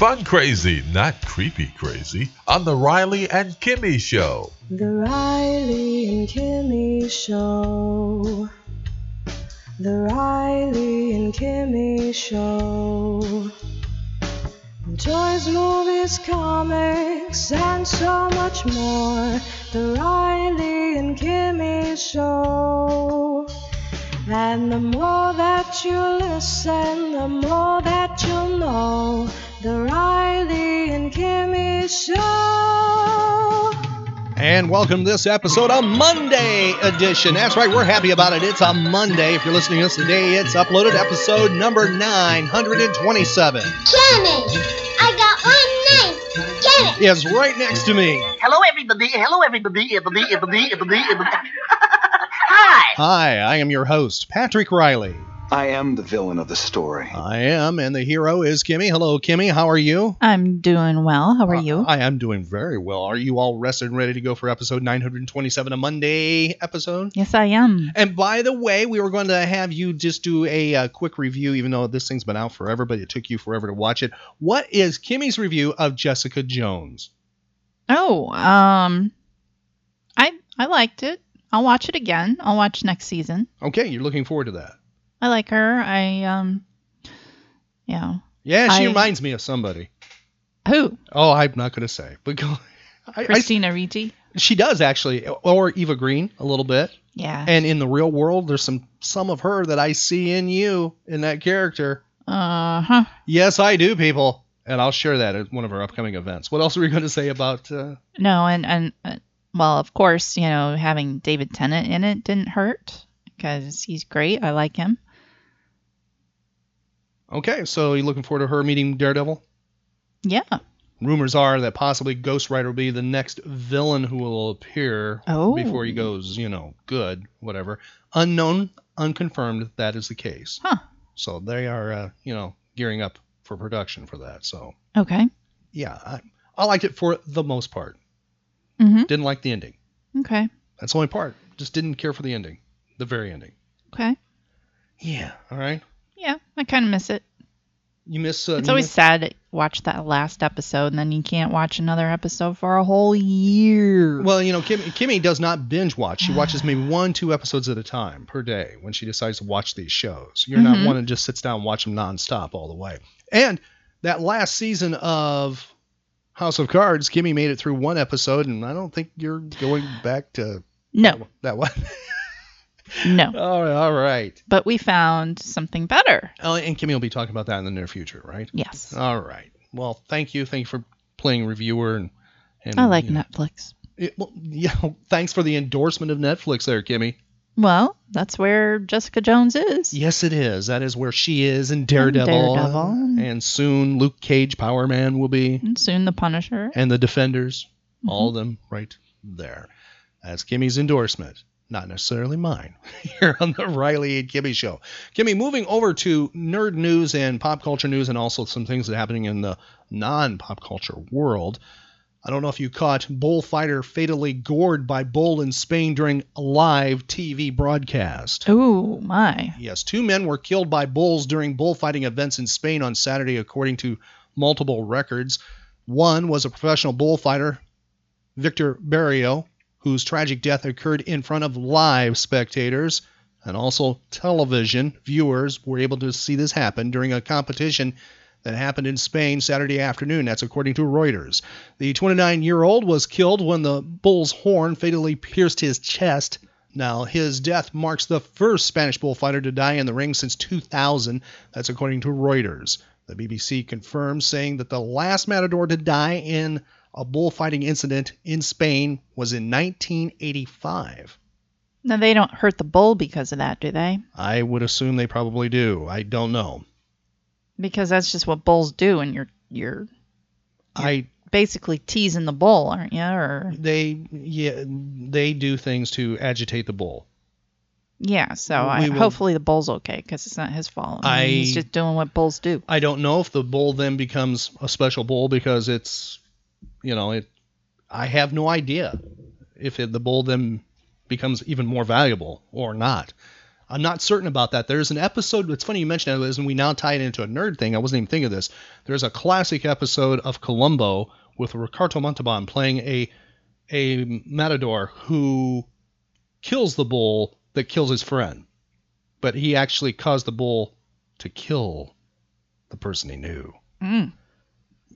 Fun crazy, not creepy crazy, on the Riley and Kimmy Show. The Riley and Kimmy Show. The Riley and Kimmy Show. Toys, movies, comics, and so much more. The Riley and Kimmy Show. And the more that you listen, the more that you'll know. The Riley and Kimmy Show. And welcome to this episode, a Monday edition. That's right, we're happy about it. It's a Monday. If you're listening to us today, it's uploaded episode number 927. Kimmy! I got one name. Kenny. Is right next to me. Hello, everybody. Hello, everybody. Everybody, everybody, everybody, everybody. Hi. Hi, I am your host, Patrick Riley. I am the villain of the story. I am, and the hero is Kimmy. Hello, Kimmy. How are you? I'm doing well. How are Uh, you? I am doing very well. Are you all rested and ready to go for episode 927, a Monday episode? yes, I am. And by the way, we were going to have you just do a, uh quick review, even though this thing's been out forever, but it took you forever to watch it. What is Kimmy's review of Jessica Jones? Oh, um, I I liked it. I'll watch it again. I'll watch next season. Okay, you're looking forward to that. I like her. I um, yeah. Yeah, she I- reminds me of somebody. Who? Oh, I'm not going to say, but go. I, I, Christina Ricci. she does actually, or Eva Green a little bit. Yeah. And in the real world, there's some some of her that I see in you in that character. Uh huh. Yes, I do, people. And I'll share that at one of our upcoming events. What else are we going to say about? Uh, No, and and uh, well, of course, you know, having David Tennant in it didn't hurt because he's great. I like him. Okay, so you looking forward to her meeting Daredevil? Yeah. Rumors are that possibly Ghost Rider will be the next villain who will appear Oh. before he goes, you know, good, whatever. Unknown, unconfirmed. That is the case. Huh. So they are, uh, you know, gearing up for production for that. So Okay. yeah, I, I liked it for the most part. Mhm. Didn't like the ending. Okay. That's the only part. Just didn't care for the ending, the very ending. Okay. Yeah. All right. Yeah, I kind of miss it. You miss. Uh, It's you always miss- sad to watch that last episode and then you can't watch another episode for a whole year. Well, you know, Kim, Kimmy does not binge watch. She watches maybe one, two episodes at a time per day when she decides to watch these shows. You're not Mhm. one that just sits down and watch them nonstop all the way. And that last season of House of Cards, Kimmy made it through one episode, and I don't think you're going back to no, that one. no. all right, all right. But we found something better. Oh, and Kimmy will be talking about that in the near future, right? Yes. All right. Well, thank you. Thank you for playing reviewer and. and I like you know, Netflix. it- well, yeah. Thanks for the endorsement of Netflix, there, Kimmy. Well, that's where Jessica Jones is. Yes, it is. That is where she is in Daredevil. Daredevil. And soon Luke Cage, Power Man, will be. And soon the Punisher. And the Defenders. All of Mm-hmm. them right there. That's Kimmy's endorsement. Not necessarily mine. Here on the Riley and Kimmy Show. Kimmy, moving over to nerd news and pop culture news and also some things that are happening in the non pop culture world. I don't know if you caught bullfighter fatally gored by bull in Spain during a live TV broadcast. Oh, my. Yes, two men were killed by bulls during bullfighting events in Spain on Saturday, according to multiple records. One was a professional bullfighter, Victor Barrio, whose tragic death occurred in front of live spectators, and also television viewers were able to see this happen during a competition that happened in Spain Saturday afternoon. That's according to Reuters. The 29 year old was killed when the bull's horn fatally pierced his chest. Now, his death marks the first Spanish bullfighter to die in the ring since 2000. That's according to Reuters. The BBC confirms, saying that the last matador to die in a bullfighting incident in Spain was in 1985. Now, they don't hurt the bull because of that, do they? I would assume they probably do. I don't know. Because that's just what bulls do, and you're you're I Basically teasing the bull, aren't you? Or they yeah they do things to agitate the bull. yeah. So I, will- hopefully the bull's okay because it's not his fault. I mean, he's just doing what bulls do. I don't know if the bull then becomes a special bull because it's, you know, it. I have no idea if it, the bull then becomes even more valuable or not. I'm not certain about that. There's an episode. It's funny you mentioned it, and we now tie it into a nerd thing. I wasn't even thinking of this. There's a classic episode of Columbo with Ricardo Montalban playing a a matador who kills the bull that kills his friend, but he actually caused the bull to kill the person he knew. Mm,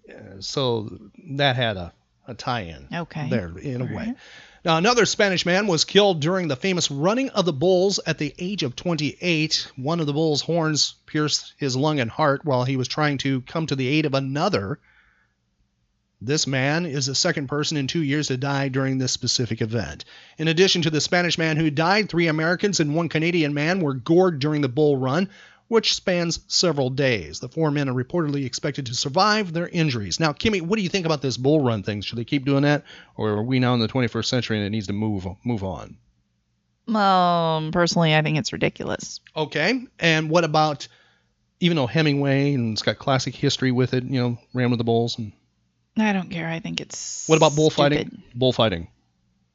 Uh, so that had a, a tie-in okay. there in a All way. right. Now, another Spanish man was killed during the famous running of the bulls at the age of 28. One of the bull's horns pierced his lung and heart while he was trying to come to the aid of another. This man is the second person in two years to die during this specific event. In addition to the Spanish man who died, three Americans and one Canadian man were gored during the bull run, which spans several days. The four men are reportedly expected to survive their injuries. Now, Kimmy, what do you think about this bull run thing? Should they keep doing that, or are we now in the 21st century and it needs to move move on? Um, personally, I think it's ridiculous. Okay, and what about even though Hemingway and it's got classic history with it, you know, ran with the bulls. And I don't care. I think it's. what about bullfighting? Stupid. Bullfighting.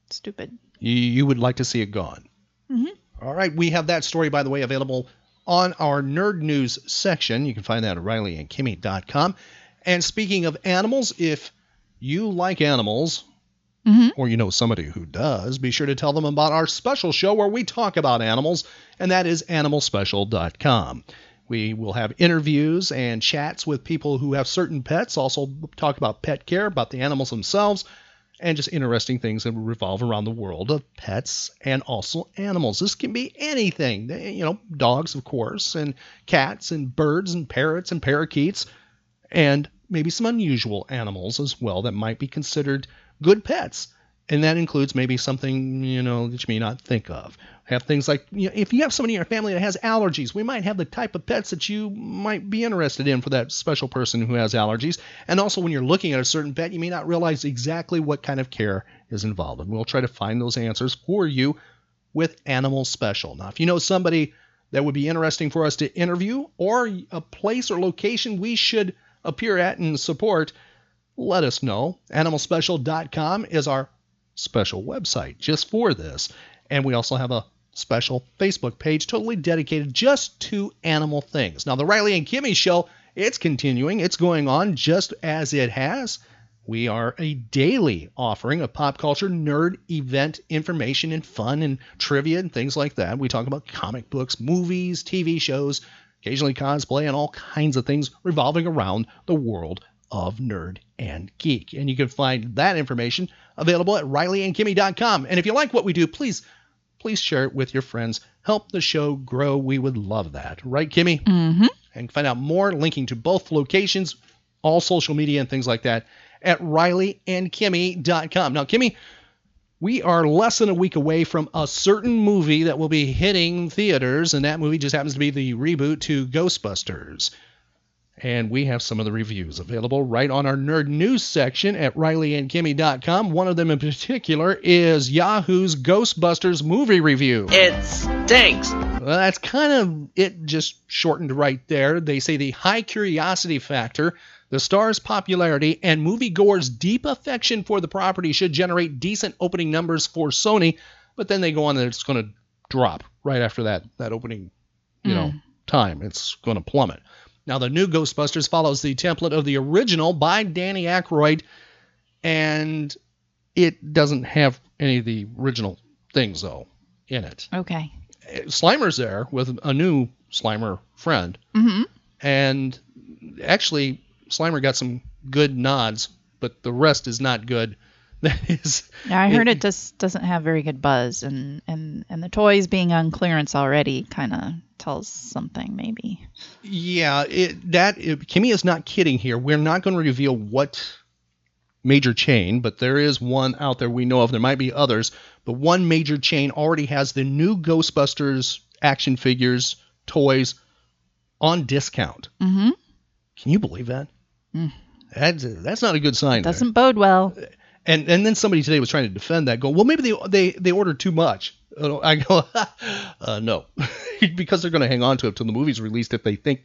Stupid. You, you would like to see it gone. Mhm. All right, we have that story, by the way, available on our nerd news section. You can find that at RileyandKimmy.com. And speaking of animals, if you like animals, Mhm. or you know somebody who does, be sure to tell them about our special show where we talk about animals, and that is animalspecial.com. We will have interviews and chats with people who have certain pets, also talk about pet care, about the animals themselves, and just interesting things that revolve around the world of pets and also animals. This can be anything, you know, dogs, of course, and cats and birds and parrots and parakeets, and maybe some unusual animals as well that might be considered good pets. And that includes maybe something, you know, that you may not think of. Have things like, you know, if you have somebody in your family that has allergies, we might have the type of pets that you might be interested in for that special person who has allergies. And also, when you're looking at a certain pet, you may not realize exactly what kind of care is involved. And we'll try to find those answers for you with Animal Special. Now, if you know somebody that would be interesting for us to interview or a place or location we should appear at and support, let us know. Animalspecial.com is our special website just for this. And we also have a special Facebook page totally dedicated just to animal things. Now, the Riley and Kimmy show, it's continuing, it's going on just as it has. We are a daily offering of pop culture, nerd, event information, and fun and trivia and things like that. We talk about comic books, movies, TV shows, occasionally cosplay, and all kinds of things revolving around the world of nerd and geek. And you can find that information available at rileyandkimmy.com. And if you like what we do, please, please share it with your friends. Help the show grow. We would love that. Right, Kimmy? Mm-hmm. and find out more linking to both locations, all social media and things like that at rileyandkimmy.com. Now, Kimmy, we are less than a week away from a certain movie that will be hitting theaters, and that movie just happens to be the reboot to Ghostbusters. And we have some of the reviews available right on our nerd news section at rileyandkimmy.com. One of them in particular is Yahoo's Ghostbusters movie review. It stinks. Well, that's kind of it, just shortened right there. They say the high curiosity factor, the star's popularity, and moviegoers' deep affection for the property should generate decent opening numbers for Sony, but then they go on that it's going to drop right after that that opening, you know, mm. time. It's going to plummet. Now, the new Ghostbusters follows the template of the original by Danny Aykroyd, and it doesn't have any of the original things though in it. Okay. Slimer's there with a new Slimer friend, Mm-hmm. and actually Slimer got some good nods, but the rest is not good. That is, Yeah, I heard It- it just doesn't have very good buzz, and and and the toys being on clearance already kind of tells something maybe. yeah, it, that it, Kimmy is not kidding here. We're not going to reveal what major chain, but there is one out there we know of. There might be others, but one major chain already has the new Ghostbusters action figures, toys on discount. Mm-hmm. Can you believe that? That's, that's not a good sign. there. Doesn't bode well. And and then somebody today was trying to defend that, going, well, maybe they they they ordered too much. I go, uh, no, because they're going to hang on to it till the movie's released if they think,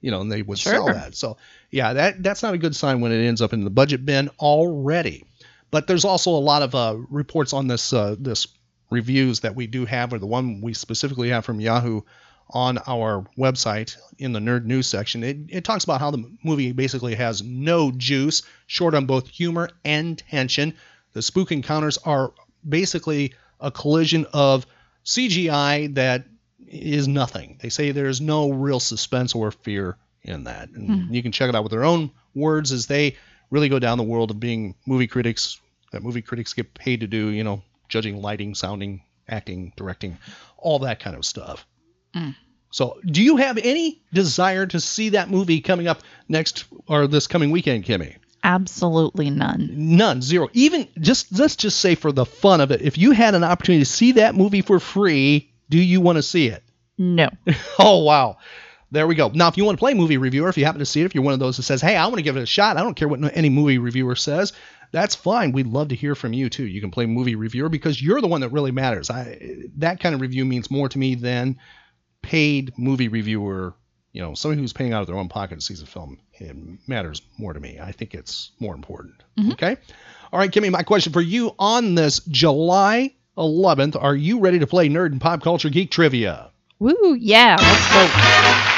you know, and they would sell that. So yeah, that that's not a good sign when it ends up in the budget bin already. But there's also a lot of uh, reports on this uh, this reviews that we do have, or the one we specifically have from Yahoo on our website in the nerd news section. It, it talks about how the movie basically has no juice, short on both humor and tension. The spook encounters are basically a collision of CGI that is nothing. They say there's no real suspense or fear in that. And hmm. you can check it out with their own words as they really go down the world of being movie critics that movie critics get paid to do, you know, judging lighting, sounding, acting, directing, all that kind of stuff. Hmm. So, do you have any desire to see that movie coming up next or this coming weekend, Kimmy? Absolutely none. None, zero. Even just let's just say for the fun of it, if you had an opportunity to see that movie for free, do you want to see it? No. Oh wow. There we go. Now, if you want to play movie reviewer, if you happen to see it, if you're one of those that says, "Hey, I want to give it a shot," I don't care what any movie reviewer says. That's fine. We'd love to hear from you too. You can play movie reviewer because you're the one that really matters. I that kind of review means more to me than paid movie reviewer. You know, somebody who's paying out of their own pocket sees a film. It matters more to me. I think it's more important. Mm-hmm. Okay. All right, Kimmy. My question for you on this July 11th: Are you ready to play nerd and pop culture geek trivia? Woo, yeah, let's go.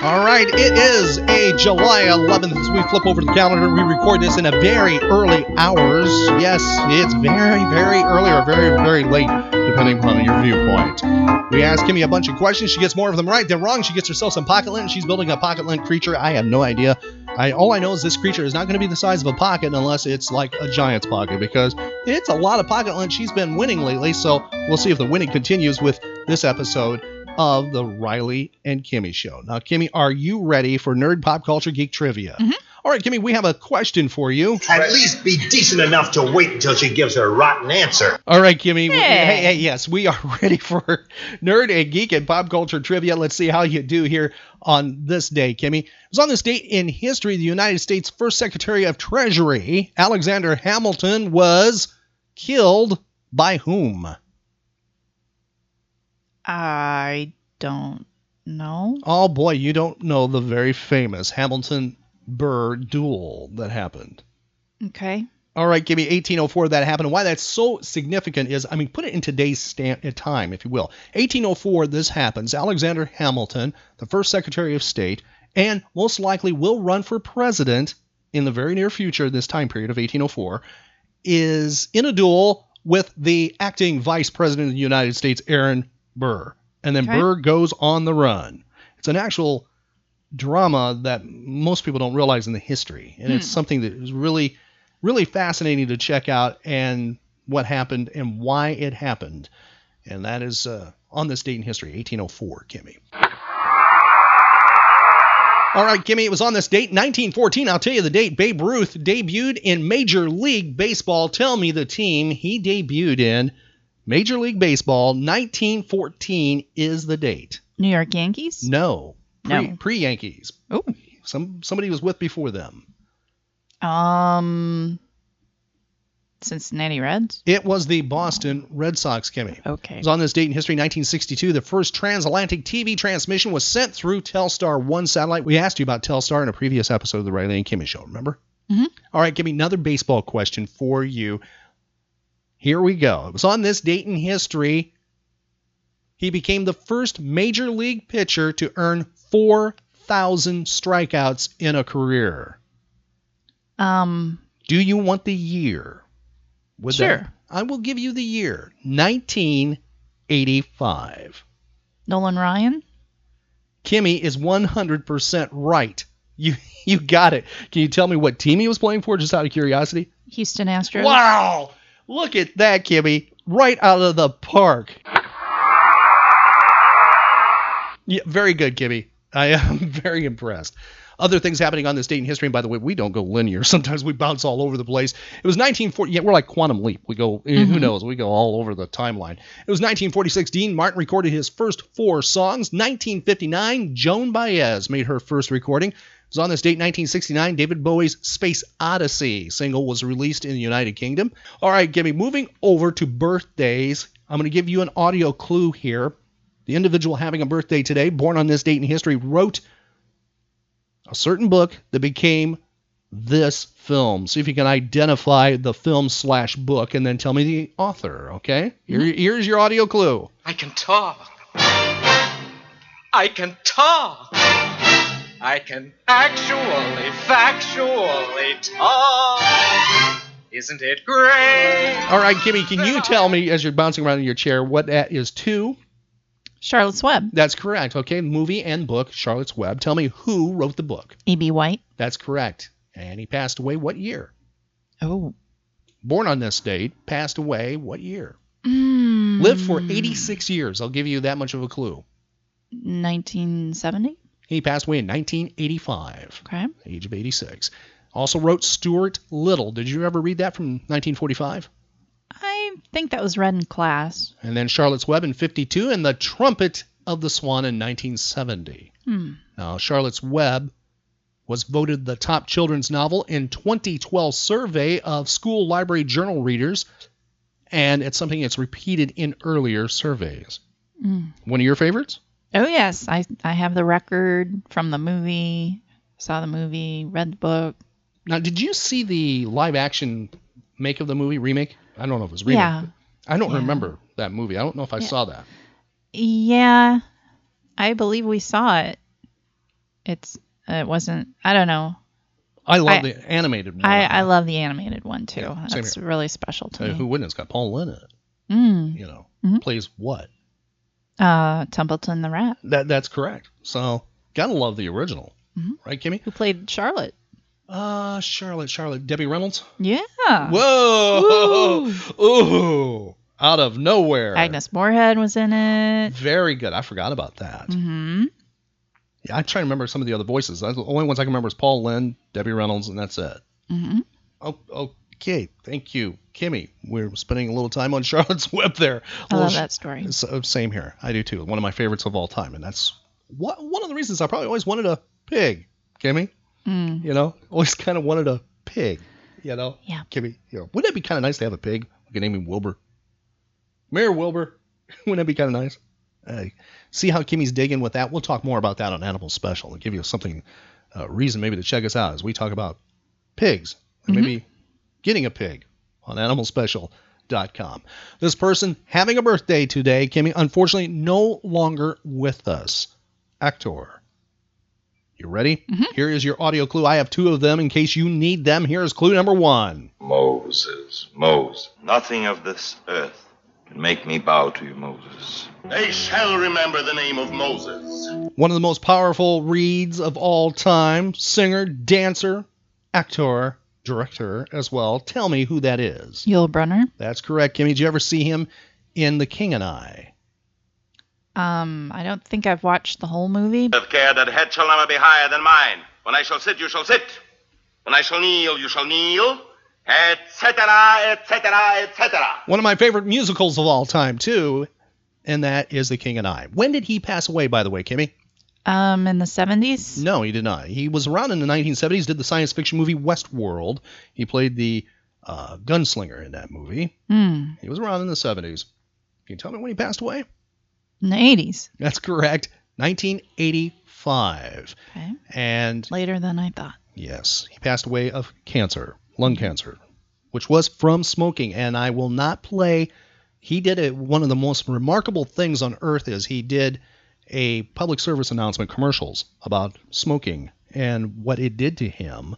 All right, it is a July 11th as we flip over the calendar. We record this in a very early hours. Yes, it's very, very early or very, very late, depending upon your viewpoint. We ask Kimmy a bunch of questions. She gets more of them right than wrong. She gets herself some pocket lint. She's building a pocket lint creature. I have no idea. I all I know is this creature is not going to be the size of a pocket unless it's like a giant's pocket because it's a lot of pocket lint she's been winning lately. So we'll see if the winning continues with this episode of the Riley and Kimmy show. Now, Kimmy, are you ready for nerd pop culture geek trivia? Mm-hmm. All right, Kimmy, we have a question for you. At least be decent enough to wait until she gives her rotten answer. All right, Kimmy. we- Hey. Hey, hey, yes, we are ready for nerd and geek and pop culture trivia. Let's see how you do here on this day, Kimmy. It was on this date in history the United States' first Secretary of Treasury, Alexander Hamilton, was killed by whom? I don't know. Oh boy, you don't know the very famous Hamilton Burr duel that happened. Okay. All right, give me 1804 that happened. Why that's so significant is, I mean, put it in today's sta- uh, time, if you will. 1804, this happens. Alexander Hamilton, the first Secretary of State, and most likely will run for president in the very near future, this time period of 1804, is in a duel with the acting Vice President of the United States, Aaron Burr. And then Okay. Burr goes on the run. It's an actual drama that most people don't realize in the history. And it's something that is really, really fascinating to check out and what happened and why it happened. And that is uh, on this date in history, 1804, Kimmy. All right, Kimmy, it was on this date, 1914. I'll tell you the date. Babe Ruth debuted in Major League Baseball. Tell me the team he debuted in. Major League Baseball, 1914 is the date. New York Yankees? No, pre, No. pre Yankees. Oh. Some somebody was with before them. Um Cincinnati Reds? It was the Boston Red Sox, Kimmy. Okay. It was on this date in history, 1962. The first transatlantic TV transmission was sent through Telstar 1 satellite. We asked you about Telstar in a previous episode of the Riley and Kimmy Show, remember? Mhm. All right, give me another baseball question for you. Here we go. It was on this date in history. He became the first major league pitcher to earn 4,000 strikeouts in a career. Um Do you want the year? Would Sure. that- I will give you the year 1985. Nolan Ryan? Kimmy is 100% right. You you got it. Can you tell me what team he was playing for, just out of curiosity? Houston Astros? Wow! Look at that, Kimmy. Right out of the park. Yeah, very good, Kimmy. I am very impressed. Other things happening on this date in history, and by the way, we don't go linear. Sometimes we bounce all over the place. It was 1940. Yeah, we're like quantum leap. We go, eh, who Mhm. knows? We go all over the timeline. It was 1946. Dean Martin recorded his first four songs. 1959, Joan Baez made her first recording. Was on this date, 1969, David Bowie's Space Oddity single was released in the United Kingdom. All right, Gibby, moving over to birthdays. I'm going to give you an audio clue here. The individual having a birthday today, born on this date in history, wrote a certain book that became this film. See if you can identify the film slash book and then tell me the author, okay? Here, mm-hmm. here's your audio clue. I can talk. I can talk. I can actually, factually talk. Isn't it great? All right, Kimmy, can you tell me as you're bouncing around in your chair what that is to? Charlotte's Web. That's correct. Okay, movie and book, Charlotte's Web. Tell me who wrote the book. E.B. White. That's correct. And he passed away what year? Oh. Born on this date, passed away what year? Mm, Lived for 86 years. I'll give you that much of a clue. 1970. He passed away in 1985, Okay. age of 86. Also wrote Stuart Little. Did you ever read that from 1945? I think that was read in class. And then Charlotte's Web in 52 and The Trumpet of the Swan in 1970. Hmm. Now, Charlotte's Web was voted the top children's novel in 2012 survey of school library journal readers, and it's something that's repeated in earlier surveys. Mm. One of your favorites? Oh yes, I I have the record from the movie. Saw the movie, read the book. Now, did you see the live action make of the movie remake? I don't know if it was remake. Yeah. I don't Yeah. remember that movie. I don't know if I Yeah. saw that. Yeah, I believe we saw it. It's it wasn't. I don't know. I love I- the animated one. I I love the animated one too. Yeah, That's here. really special to Uh, me. who wouldn't? It's got Paul Lynde in it. Mm. You know, Mhm. plays what? Uh, Templeton the Rat, That that's correct. So gotta love the original, Mhm. right, Kimmy? who played Charlotte. Uh, Charlotte, Charlotte, Debbie Reynolds. Yeah. Whoa! Ooh! Out of nowhere. Agnes Moorehead was in it. Very good. I forgot about that. hmm Yeah, I try to remember some of the other voices. The only ones I can remember is Paul Lynde, Debbie Reynolds, and that's it. hmm Oh, okay. Thank you, Kimmy. We're spending a little time on Charlotte's Web there. I love that story. Same here. I do too. One of my favorites of all time, and that's what one of the reasons I probably always wanted a pig. Kimmy, Mm. you know, always kind of wanted a pig. You know, Yeah. Kimmy, you know, wouldn't it be kind of nice to have a pig? We could name him Wilbur. Mayor Wilbur. wouldn't that be kind of nice? Uh, see how Kimmy's digging with that. We'll talk more about that on Animal Special and give you something, uh, reason maybe to check us out as we talk about pigs Mhm. maybe getting a pig on animalspecial.com. This person having a birthday today, Kimmy, unfortunately no longer with us. Actor. You ready? Mhm. Here is your audio clue. I have two of them in case you need them. Here is clue number one. Moses, Moses, nothing of this earth can make me bow to you, Moses. They shall remember the name of Moses. One of the most powerful reads of all time. Singer, dancer, actor, director as well. Tell me who that is. Yul Brynner. That's correct, Kimmy. Did you ever see him in The King and I? Um, I don't think I've watched the whole movie. Have care that head shall never be higher than mine. When I shall sit, you shall sit. When I shall kneel, you shall kneel. Etc., etc., etc. One of my favorite musicals of all time, too, and that is The King and I. When did he pass away, by the way, Kimmy? Um, in the 70s. No, he did not. He was around in the 1970s, did the science fiction movie Westworld. He played the uh, gunslinger in that movie. Hmm. He was around in the 70s. Can you tell me when he passed away? In the 80s. That's correct. 1985. Okay. And Later than I thought. yes, he passed away of cancer, lung cancer, which was from smoking. And I will not play. He did a, one of the most remarkable things on earth is he did a public service announcement commercials about smoking and what it did to him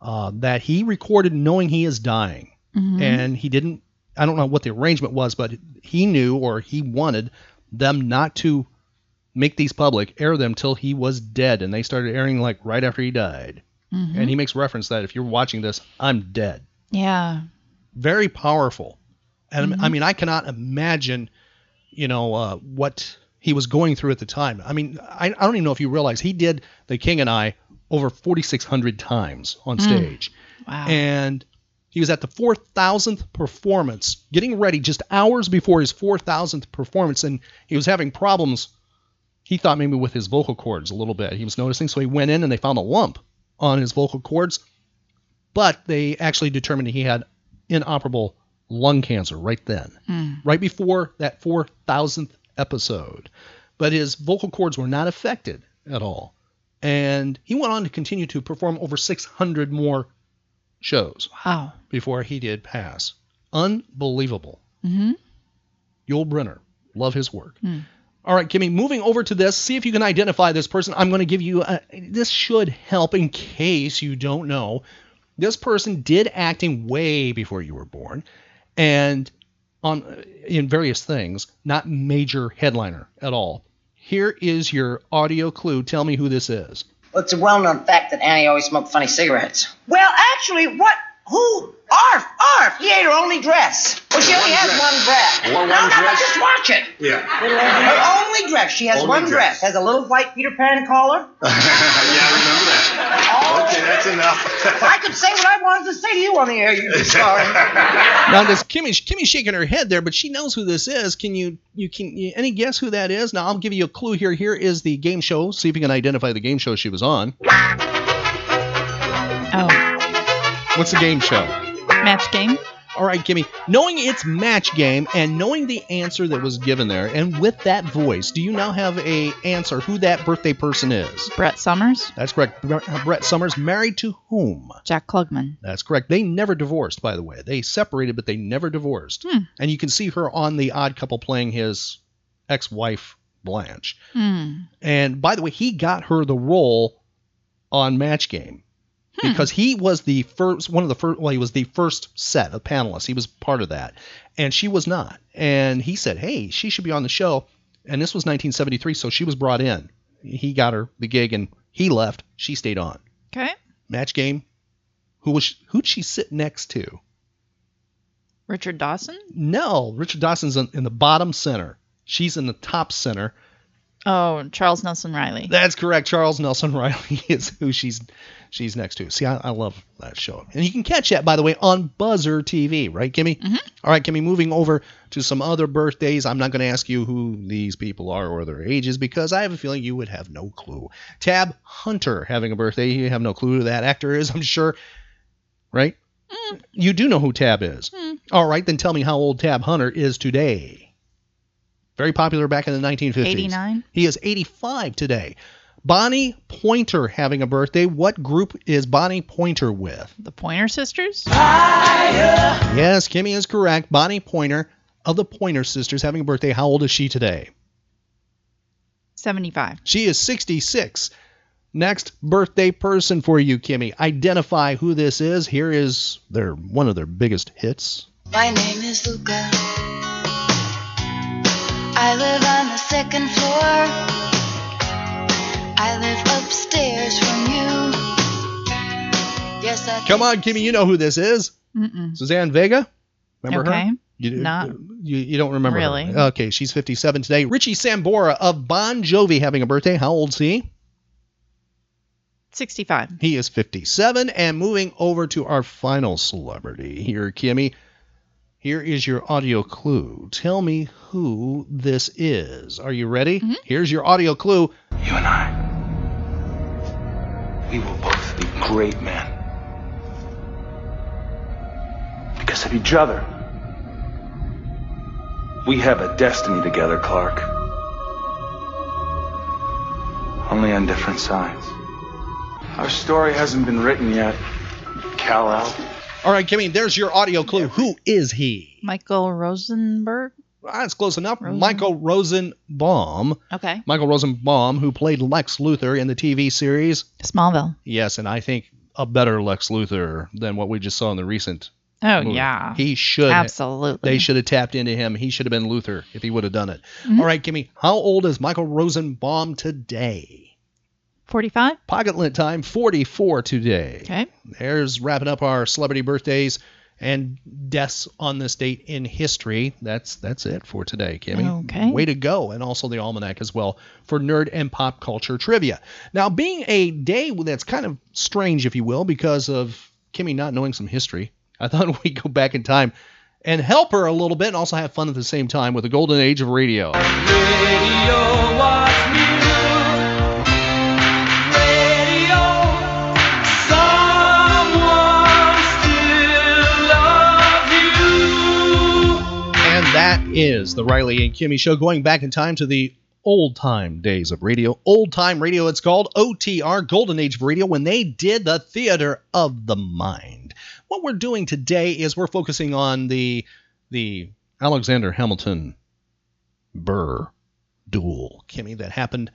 uh, that he recorded knowing he is dying Mhm. and he didn't i don't know what the arrangement was but he knew or he wanted them not to make these public air them till he was dead and they started airing like right after he died Mhm. and he makes reference that if you're watching this i'm dead Yeah. very powerful and Mhm. i mean i cannot imagine you know uh, what he was going through at the time. I mean, I, I don't even know if you realize he did The King and I over 4,600 times on Mm. stage. Wow. And he was at the 4,000th performance, getting ready just hours before his 4,000th performance, and he was having problems. He thought maybe with his vocal cords a little bit. He was noticing, so he went in and they found a lump on his vocal cords, but they actually determined he had inoperable lung cancer right then, Mm. right before that 4,000th episode. But his vocal cords were not affected at all. And he went on to continue to perform over 600 more shows Wow. before he did pass. Unbelievable. Mm-hmm. Yul Brynner. Love his work. Hmm. All right, Kimmy, moving over to this, see if you can identify this person. I'm going to give you, a, this should help in case you don't know. This person did acting way before you were born and on in various things, not major headliner at all. Here is your audio clue. Tell me who this is. Well, it's a well-known fact that Annie always smoked funny cigarettes. Well, actually, what? Who? Arf! Arf! He ate her only dress. Well, she only has one dress. Or one no, no, no, dress? just watch it. Yeah. Her only dress. She has Only one dress. dress. Has a little white Peter Pan collar. yeah, I remember that. Okay, that's enough. I could say what I wanted to say to you on the air. You'd sorry. Now, does Kimmy? Kimmy's shaking her head there, but she knows who this is. Can you? You can? You, any guess who that is? Now, I'll give you a clue here. Here is the game show. See if you can identify the game show she was on. Oh, What's the game show? match game. All right, Kimmy. Knowing it's match game and knowing the answer that was given there, and with that voice, do you now have a answer who that birthday person is? Brett Somers. That's correct. Brett Somers married to whom? Jack Klugman. That's correct. They never divorced, by the way. They separated, but they never divorced. Hmm. And you can see her on The Odd Couple playing his ex-wife Blanche. Hmm. And by the way, he got her the role on Match Game Hmm. because he was the first one of the first well he was the first set of panelists. He was part of that. And she was not. And he said hey she should be on the show. And this was 1973 so she was brought in. He got her the gig and he left. She stayed on. Okay. match game who was who'd she sit next to? Richard Dawson. no richard dawson's in, in the bottom center. She's in the top center Oh, Charles Nelson Reilly. That's correct. Charles Nelson Reilly is who she's she's next to. See, I, I love that show, and you can catch that by the way on Buzzr TV, right, Kimmy? Mhm. All right, Kimmy. Moving over to some other birthdays. I'm not going to ask you who these people are or their ages because I have a feeling you would have no clue. Tab Hunter having a birthday. You have no clue who that actor is, I'm sure. Right? You do know who Tab is. All right, then tell me how old Tab Hunter is today. Very popular back in the 1950s. 89. He is 85 today. Bonnie Pointer having a birthday. What group is Bonnie Pointer with? The Pointer Sisters. Yes, Kimmy is correct. Bonnie Pointer of the Pointer Sisters having a birthday. How old is she today? 75. She is 66. Next birthday person for you, Kimmy. Identify who this is. Here is their one of their biggest hits. My name is Luka. I live on the second floor. I live upstairs from you. Yes, I Come on, Kimmy, you know who this is. Mm-mm. Suzanne Vega. Remember Okay. her? You, Not you, you don't remember her. really. Okay, she's 57 today. Richie Sambora of Bon Jovi having a birthday. How old's he? 65. He is 57. And moving over to our final celebrity here, Kimmy. Here is your audio clue. Tell me who this is. Are you ready? Mm-hmm. Here's your audio clue. You and I. We will both be great men. Because of each other. We have a destiny together, Clark. Only on different sides. Our story hasn't been written yet, Kal-El. All right, Kimmy, there's your audio clue. Who is he? Michael Rosenberg. That's close enough. Michael Rosenbaum. Okay. Michael Rosenbaum, who played Lex Luthor in the TV series. Smallville. Yes, and I think a better Lex Luthor than what we just saw in the recent. Oh, movie. yeah. He should. Absolutely. They should have tapped into him. He should have been Luthor if he would have done it. Mhm. All right, Kimmy, how old is Michael Rosenbaum today? 45. Pocket lint time, 44 today. Okay. There's wrapping up our celebrity birthdays. and deaths on this date in history. That's that's it for today, Kimmy. Okay. Way to go, and also the almanac as well for nerd and pop culture trivia. Now, being a day that's kind of strange, if you will, because of Kimmy not knowing some history, I thought we'd go back in time and help her a little bit, and also have fun at the same time with the golden age of radio. Radio is the Riley and Kimmy show going back in time to the old time days of radio. Old time radio, it's called OTR, Golden Age of Radio, when they did the theater of the mind. What we're doing today is we're focusing on the the Alexander Hamilton Burr duel, Kimmy, that happened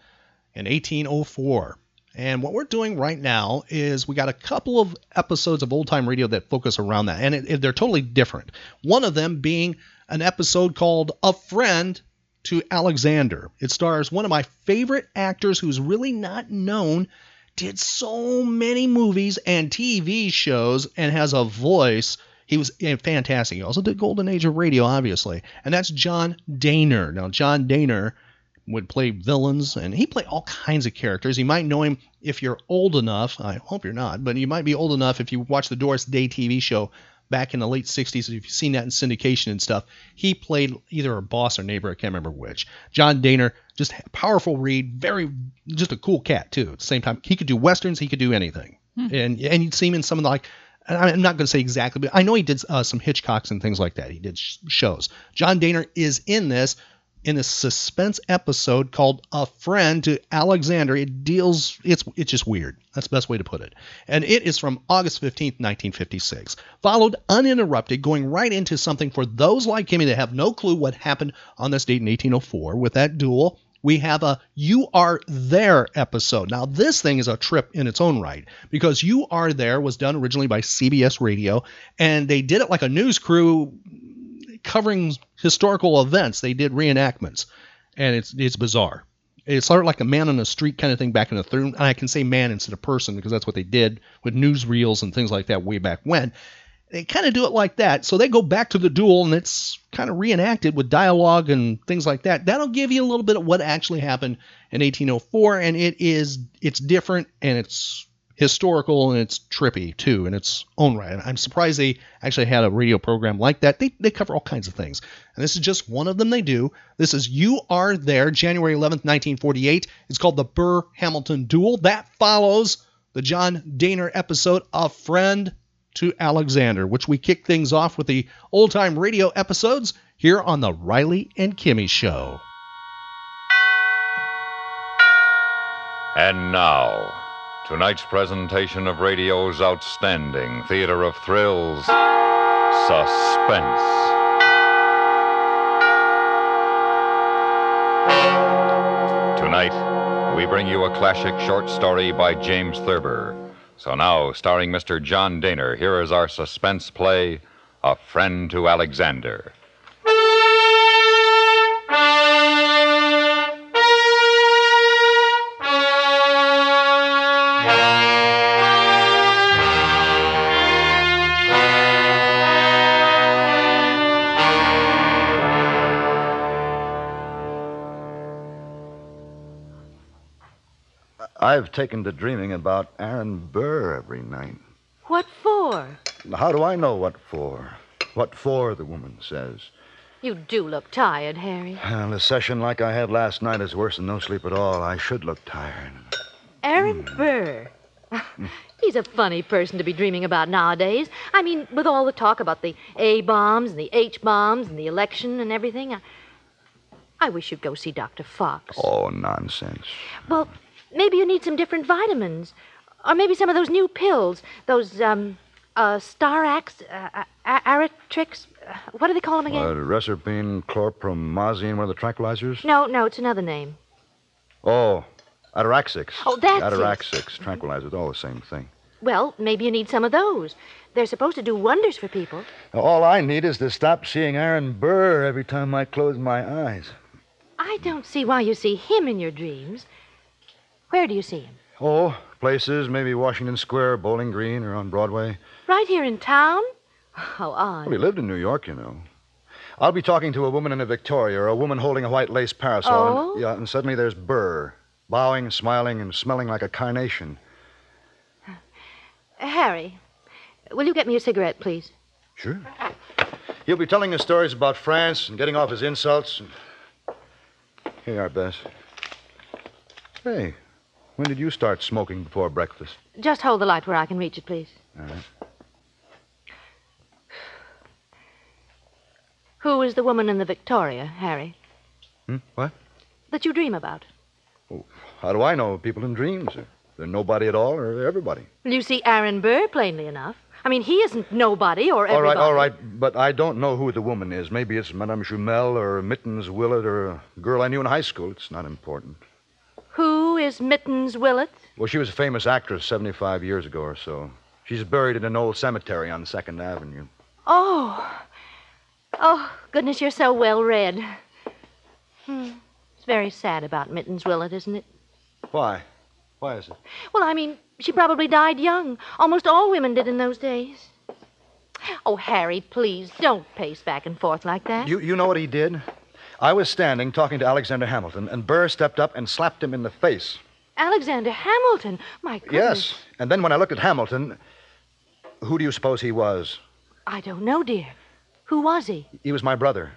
in 1804. And what we're doing right now is we got a couple of episodes of old time radio that focus around that, and it, it- they're totally different. One of them being an episode called A Friend to Alexander. It stars one of my favorite actors who's really not known, did so many movies and TV shows, and has a voice. He was eh, fantastic. He also did Golden Age of Radio, obviously. And that's John Dehner. Now, John Dehner would play villains, and he played all kinds of characters. You might know him if you're old enough. I hope you're not, but you might be old enough if you watch the Doris Day TV show back in the late 60s. If you've seen that in syndication and stuff, he played either a boss or neighbor. I can't remember which. John Dehner, just powerful read, very, just a cool cat too. At the same time, he could do westerns, he could do anything, and and you'd see him in some of the like. I'm not going to say exactly, but I know he did uh, some Hitchcocks and things like that. He did sh- shows. John Dehner is in this in a suspense episode called "A Friend to Alexander." It deals it's it's just weird. That's the best way to put it. And it is from August 15th, 1956. Followed uninterrupted, going right into something for those like Kimmy that have no clue what happened on this date in 1804 with that duel. We have a You Are There episode. Now, this thing is a trip in its own right because You Are There was done originally by CBS Radio, and they did it like a news crew covering historical events. They did reenactments, and it's it's bizarre. It's sort of like a man on the street kind of thing back in the third. And I can say man instead of person because that's what they did with newsreels and things like that way back when. They kind of do it like that. So they go back to the duel and it's kind of reenacted with dialogue and things like that. That'll give you a little bit of what actually happened in 1804, and it is it's different and it's historical and it's trippy too in its own right. I'm surprised they actually had a radio program like that. They, they cover all kinds of things. And this is just one of them they do. This is You Are There, January 11th, 1948. It's called the Burr Hamilton Duel. That follows the John Dehner episode, A Friend to Alexander, which we kick things off with the old time radio episodes here on the Riley and Kimmy Show. And now, tonight's presentation of radio's outstanding theater of thrills, Suspense. Tonight, we bring you a classic short story by James Thurber. So now, starring Mr. John Dehner, here is our suspense play, A Friend to Alexander. I've taken to dreaming about Aaron Burr every night. What for? How do I know what for? What for, the woman says. You do look tired, Harry. Well, a session like I had last night is worse than no sleep at all. I should look tired. Aaron hmm. Burr. He's a funny person to be dreaming about nowadays. I mean, with all the talk about the A bombs and the H bombs and the election and everything. I, I wish you'd go see Dr. Fox. Oh, nonsense. Well, maybe you need some different vitamins. Or maybe some of those new pills. Those, um, uh, Starax, uh, uh, Aratrix. Uh, what do they call them again? Uh, Reserpine, chlorpromazine, one of the tranquilizers? no, no, it's another name. Oh, Ataraxix. Oh, that's it. Ataraxix, tranquilizers, all the same thing. Well, maybe you need some of those. They're supposed to do wonders for people. All I need is to stop seeing Aaron Burr every time I close my eyes. I don't see why you see him in your dreams. Where do you see him? Oh, places, maybe Washington Square, Bowling Green, or on Broadway. Right here in town? How odd. Well, he lived in New York, you know. I'll be talking to a woman in a Victoria or a woman holding a white lace parasol. Oh? And, yeah, and suddenly there's Burr, bowing, smiling, and smelling like a carnation. Uh, Harry, will you get me a cigarette, please? Sure. He'll be telling us stories about France and getting off his insults. And... Here you are, Bess. Hey, when did you start smoking before breakfast? Just hold the light where I can reach it, please. All right. Who is the woman in the Victoria, Harry, Hmm? What? that you dream about? Oh, How do I know people in dreams? They're nobody at all or everybody. You see Aaron Burr plainly enough. I mean, he isn't nobody or All everybody. right, all right, but I don't know who the woman is. Maybe it's Madame Jumel or Mittens Willard or a girl I knew in high school. It's not important. Who is Mittens Willett? Well, she was a famous actress 75 years ago or so. She's buried in an old cemetery on Second Avenue. Oh. Oh, goodness, you're so well read. Hmm. It's very sad about Mittens Willett, isn't it? Why? Why is it? Well, I mean, she probably died young. Almost all women did in those days. Oh, Harry, please, don't pace back and forth like that. You, you know what he did? I was standing talking to Alexander Hamilton, and Burr stepped up and slapped him in the face. Alexander Hamilton. My goodness. Yes. And then when I looked at Hamilton, who do you suppose he was? I don't know, dear. Who was he? He was my brother.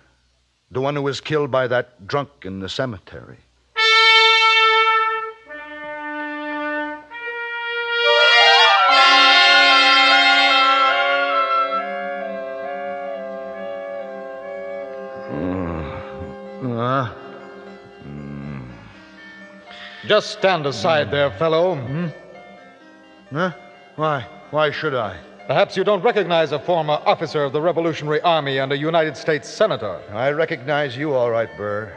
The one who was killed by that drunk in the cemetery. Just stand aside there, fellow. Hmm? Huh? Why? Why should I? Perhaps you don't recognize a former officer of the Revolutionary Army and a United States Senator. I recognize you all right, Burr.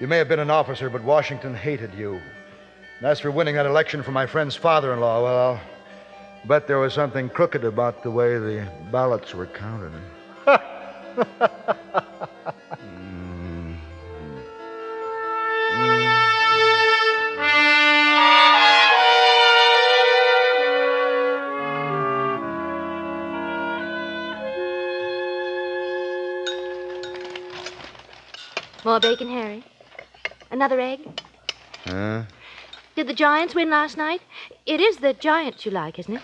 You may have been an officer, but Washington hated you. And as for winning that election for my friend's father in law, well, I'll bet there was something crooked about the way the ballots were counted. More bacon, Harry? Another egg? Huh? Did the Giants win last night? It is the Giants you like, isn't it?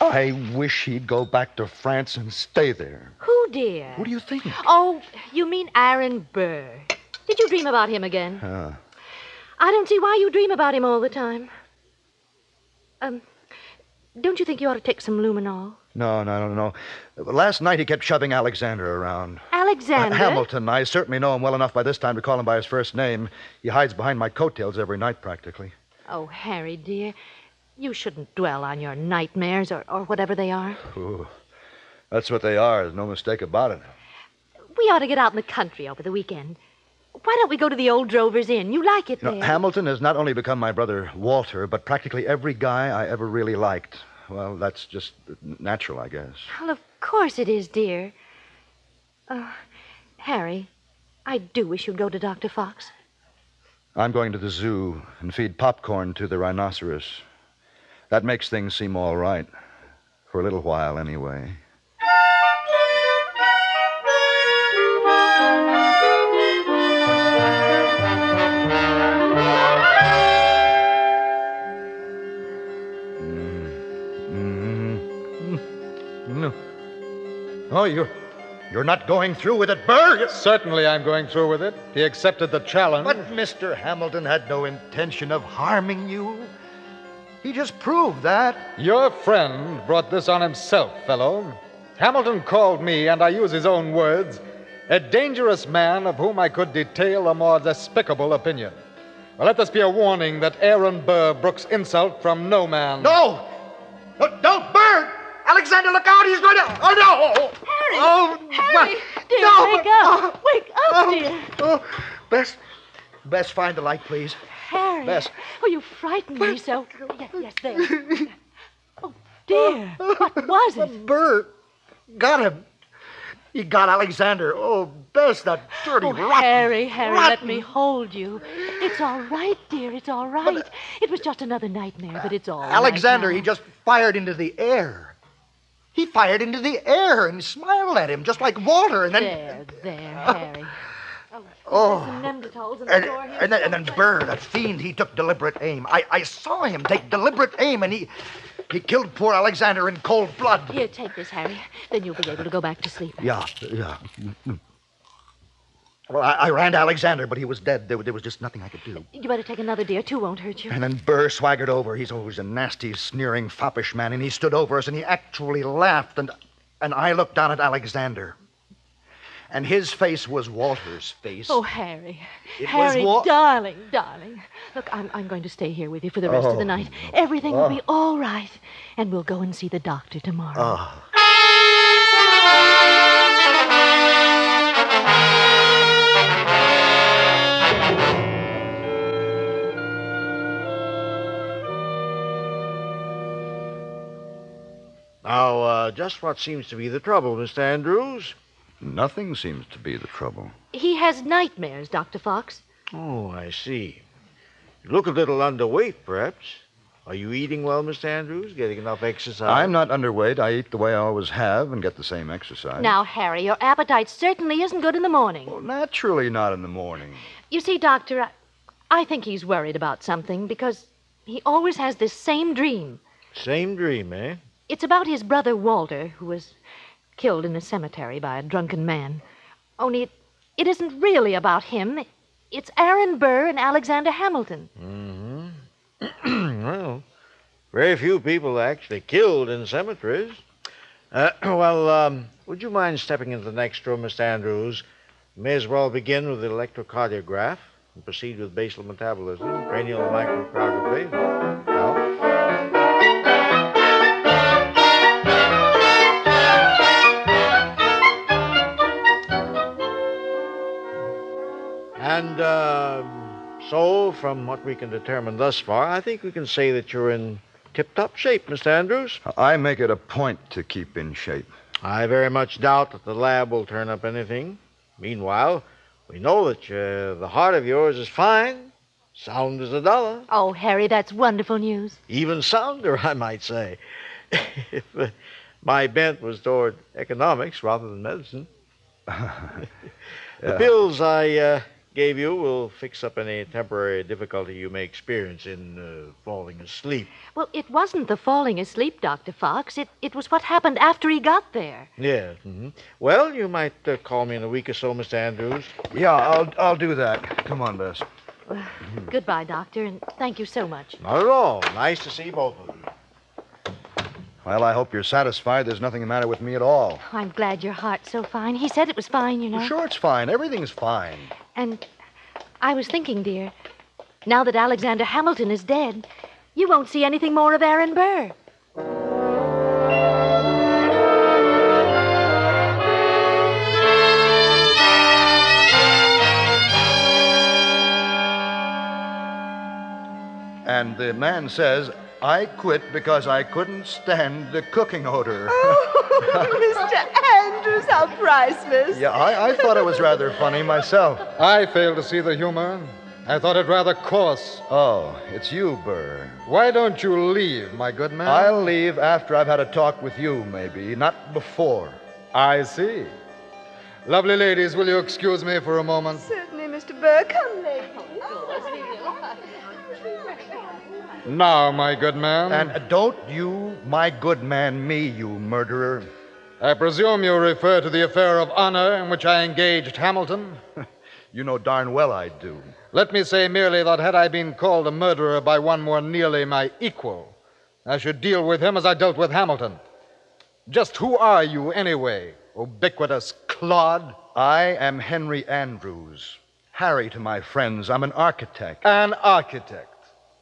I wish he'd go back to France and stay there. Who, dear? What do you think? Oh, you mean Aaron Burr. Did you dream about him again? Huh. I don't see why you dream about him all the time. Um, don't you think you ought to take some luminal? No, no, no, no. Last night he kept shoving Alexander around. Alexander? Uh, Hamilton. I certainly know him well enough by this time to call him by his first name. He hides behind my coattails every night, practically. Oh, Harry, dear. You shouldn't dwell on your nightmares or, or whatever they are. Ooh, that's what they are. There's no mistake about it. We ought to get out in the country over the weekend. Why don't we go to the old Drovers Inn? You like it You there. know, Hamilton has not only become my brother Walter, but practically every guy I ever really liked. Well, that's just natural, I guess. Well, of course it is, dear. Uh, Harry, I do wish you'd go to Dr. Fox. I'm going to the zoo and feed popcorn to the rhinoceros. That makes things seem all right. For a little while, anyway. Oh, you're, you're not going through with it, Burr? Certainly I'm going through with it. He accepted the challenge. But Mr. Hamilton had no intention of harming you. He just proved that. Your friend brought this on himself, fellow. Hamilton called me, and I use his own words, a dangerous man of whom I could detail a more despicable opinion. Well, let this be a warning that Aaron Burr brooks insult from no man. No! No, Burr! Alexander, look out! He's going to. Oh, no! Harry! Oh, Harry! Dear, no, wake up! Wake up, oh, dear! Oh, Bess, Bess, find the light, please. Harry! Bess. Oh, you frightened me so. Yes, yes, there. Oh, dear. What was it? Burr got him. He got Alexander. Oh, Bess, that dirty Oh, rotten. Harry, Harry, let me hold you. It's all right, dear. It's all right. It was just another nightmare, but it's all right Alexander, now. he just fired into the air. He fired into the air and smiled at him, just like Walter, and then. There, there, oh. Harry. Oh. oh. Some Nembutals in the And, here. and then, and then Burr, that fiend, he took deliberate aim. I, I saw him take deliberate aim, and he he killed poor Alexander in cold blood. Here, take this, Harry. Then you'll be able to go back to sleep. Yeah, yeah. Well, I, I ran to Alexander, but he was dead. There, there was just nothing I could do. You better take another, dear. Two won't hurt you. And then Burr swaggered over. He's always a nasty, sneering, foppish man, and he stood over us, and he actually laughed, and and I looked down at Alexander. And his face was Walter's face. Oh, Harry. It was Harry, Wa- darling, darling. Look, I'm, I'm going to stay here with you for the rest of the Oh, night. Everything will Oh. be all right. And we'll go and see the doctor tomorrow. Oh. Now, just what seems to be the trouble, Mr. Andrews? Nothing seems to be the trouble. He has nightmares, Dr. Fox. Oh, I see. You look a little underweight, perhaps. Are you eating well, Mr. Andrews? Getting enough exercise? I'm not underweight. I eat the way I always have and get the same exercise. Now, Harry, your appetite certainly isn't good in the morning. Well, naturally not in the morning. You see, Doctor, I, I think he's worried about something because he always has this same dream. Same dream, eh? It's about his brother Walter, who was killed in a cemetery by a drunken man. Only it, it isn't really about him. It's Aaron Burr and Alexander Hamilton. Mm-hmm. well, very few people are actually killed in cemeteries. Uh, well, um, would you mind stepping into the next room, Mr. Andrews? May as well begin with the electrocardiograph and proceed with basal metabolism, cranial microcardiogram. And um, so, from what we can determine thus far, I think we can say that you're in tip top shape, Mr. Andrews. I make it a point to keep in shape. I very much doubt that the lab will turn up anything. Meanwhile, we know that uh, the heart of yours is fine, sound as a dollar, Oh, Harry, that's wonderful news. even sounder, I might say. if uh, my bent was toward economics rather than medicine. The Yeah. pills I uh, gave you will fix up any temporary difficulty you may experience in uh, falling asleep. Well, it wasn't the falling asleep, Dr. Fox. It, it was what happened after he got there. Yes. hmm Well, you might uh, call me in a week or so, Mr. Andrews. Yeah, I'll I'll do that. Come on, Bess. Goodbye, Doctor, and thank you so much. Not at all. Nice to see both of you. Well, I hope you're satisfied. There's nothing the matter with me at all. I'm glad your heart's so fine. He said it was fine, you know. Well, sure, it's fine. Everything's fine. And I was thinking, dear, now that Alexander Hamilton is dead, you won't see anything more of Aaron Burr. And the man says, I quit because I couldn't stand the cooking odor. Oh, Mr. Andrews, how priceless. yeah, I, I thought it was rather funny myself. I fail to see the humor. I thought it rather coarse. Oh, it's you, Burr. Why don't you leave, my good man? I'll leave after I've had a talk with you, maybe, not before. I see. Lovely ladies, will you excuse me for a moment? Certainly, Mr. Burr. Come, ladies. Now, my good man. And don't you, my good man, me, you murderer. I presume you refer to the affair of honor in which I engaged Hamilton? you know darn well I do. Let me say merely that had I been called a murderer by one more nearly my equal, I should deal with him as I dealt with Hamilton. Just who are you, anyway, ubiquitous clod? I am Henry Andrews. Harry to my friends. I'm an architect. An architect.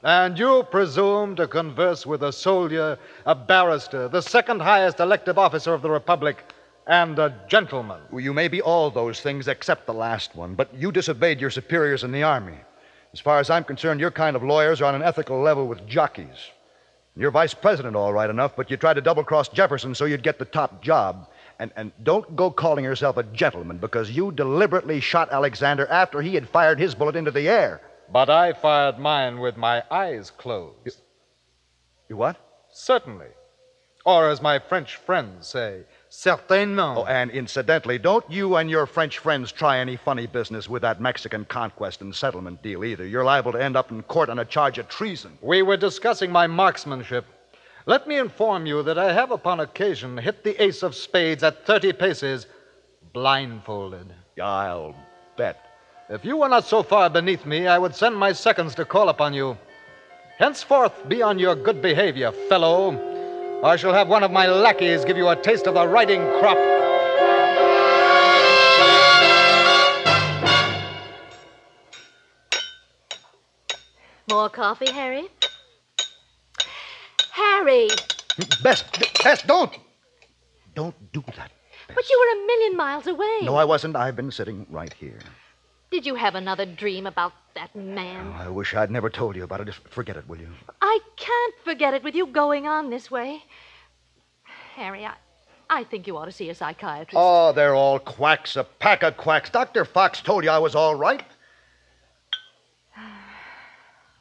And you presume to converse with a soldier, a barrister, the second highest elective officer of the Republic, and a gentleman. Well, you may be all those things except the last one, but you disobeyed your superiors in the Army. As far as I'm concerned, your kind of lawyers are on an ethical level with jockeys. You're vice president, all right enough, but you tried to double cross Jefferson so you'd get the top job. And, and don't go calling yourself a gentleman because you deliberately shot Alexander after he had fired his bullet into the air. But I fired mine with my eyes closed. You what? Certainly. Or as my French friends say, certainement. Oh, and incidentally, don't you and your French friends try any funny business with that Mexican conquest and settlement deal either. You're liable to end up in court on a charge of treason. We were discussing my marksmanship. Let me inform you that I have upon occasion hit the ace of spades at 30 paces blindfolded. I'll bet. If you were not so far beneath me, I would send my seconds to call upon you. Henceforth, be on your good behavior, fellow. I shall have one of my lackeys give you a taste of the riding crop. More coffee, Harry? Harry! Bess, Bess, don't! Don't do that. But you were a million miles away. No, I wasn't. I've been sitting right here. Did you have another dream about that man? Oh, I wish I'd never told you about it. Just forget it, will you? I can't forget it with you going on this way. Harry, I, I think you ought to see a psychiatrist. Oh, they're all quacks, a pack of quacks. Dr. Fox told you I was all right.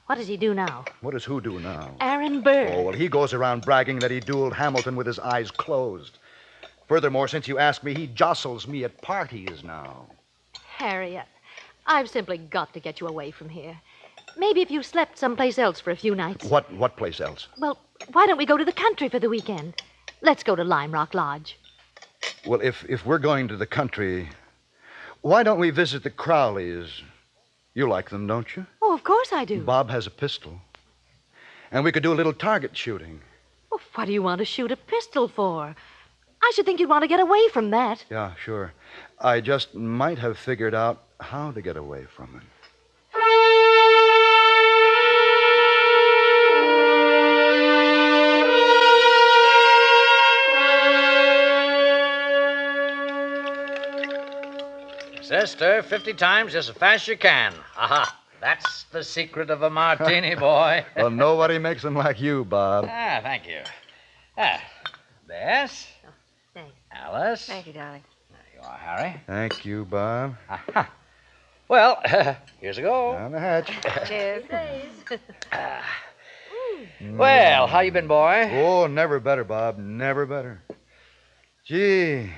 What does he do now? What does who do now? Aaron Burr. Oh, well, he goes around bragging that he dueled Hamilton with his eyes closed. Furthermore, since you asked me, he jostles me at parties now. Harry, I- I've simply got to get you away from here. Maybe if you slept someplace else for a few nights. What what place else? Well, why don't we go to the country for the weekend? Let's go to Lime Rock Lodge. Well, if if we're going to the country, why don't we visit the Crowleys? You like them, don't you? Oh, of course I do. Bob has a pistol. And we could do a little target shooting. Well, what do you want to shoot a pistol for? I should think you'd want to get away from that. Yeah, sure. I just might have figured out how to get away from it. Sister, 50 times just as fast as you can. Aha. That's the secret of a martini, boy. well, nobody makes them like you, Bob. ah, thank you. Ah, Bess. thanks. Alice. Thank you, darling. There are, Harry. Thank you, Bob. Well, here's a go. Down the hatch. Cheers. Ah. Well, how you been, boy? Oh, never better, Bob. Never better. Gee,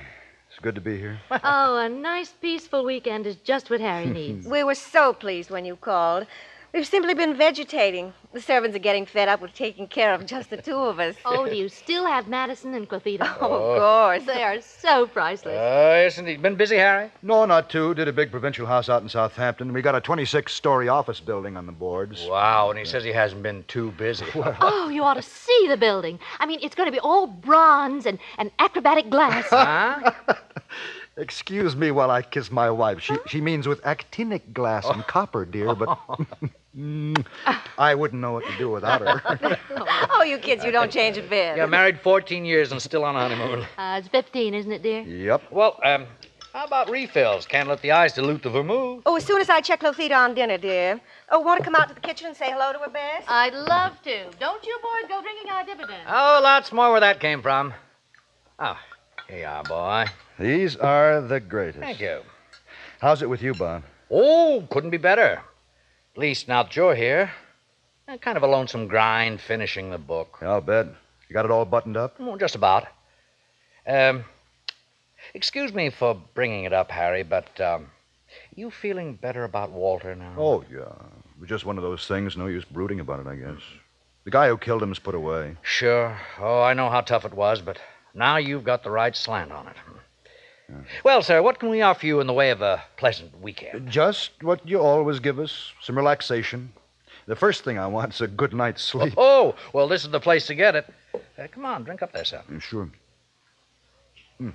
it's good to be here. oh, a nice, peaceful weekend is just what Harry needs. We were so pleased when you called. We've simply been vegetating. The servants are getting fed up with taking care of just the two of us. oh, do you still have Madison and Clefito? Oh, of course. They are so priceless. Oh, yes, indeed. Been busy, Harry? No, not too. Did a big provincial house out in Southampton. We got a 26 story office building on the boards. Wow, and he says he hasn't been too busy. Oh, you ought to see the building. I mean, it's going to be all bronze and, and acrobatic glass. huh? Excuse me while I kiss my wife. She, she means with actinic glass and copper, dear, but Mm, I wouldn't know what to do without her. oh, you kids, you don't change a bit. Yeah, married 14 years and still on a honeymoon. Uh, it's 15, isn't it, dear? Yep. Well, um, how about refills? Can't let the eyes dilute the vermouth. Oh, as soon as I check Lotita on dinner, dear. Oh, want to come out to the kitchen and say hello to her, Bess? I'd love to. Don't you boys go drinking our dividends. Oh, lots more where that came from. Oh, here you are, boy. These are the greatest. Thank you. How's it with you, Bob? Oh, couldn't be better. Least now that you're here. Eh, Kind of a lonesome grind finishing the book. I'll bet. You got it all buttoned up? Well, just about. Um, excuse me for bringing it up, Harry, but um, you feeling better about Walter now? Oh, yeah. It was just one of those things. No use brooding about it, I guess. The guy who killed him's put away. Sure. Oh, I know how tough it was, but now you've got the right slant on it. Well, sir, what can we offer you in the way of a pleasant weekend? Just what you always give us some relaxation. The first thing I want is a good night's sleep. Oh, well, this is the place to get it. Uh, come on, drink up there, sir. Sure. Hmm.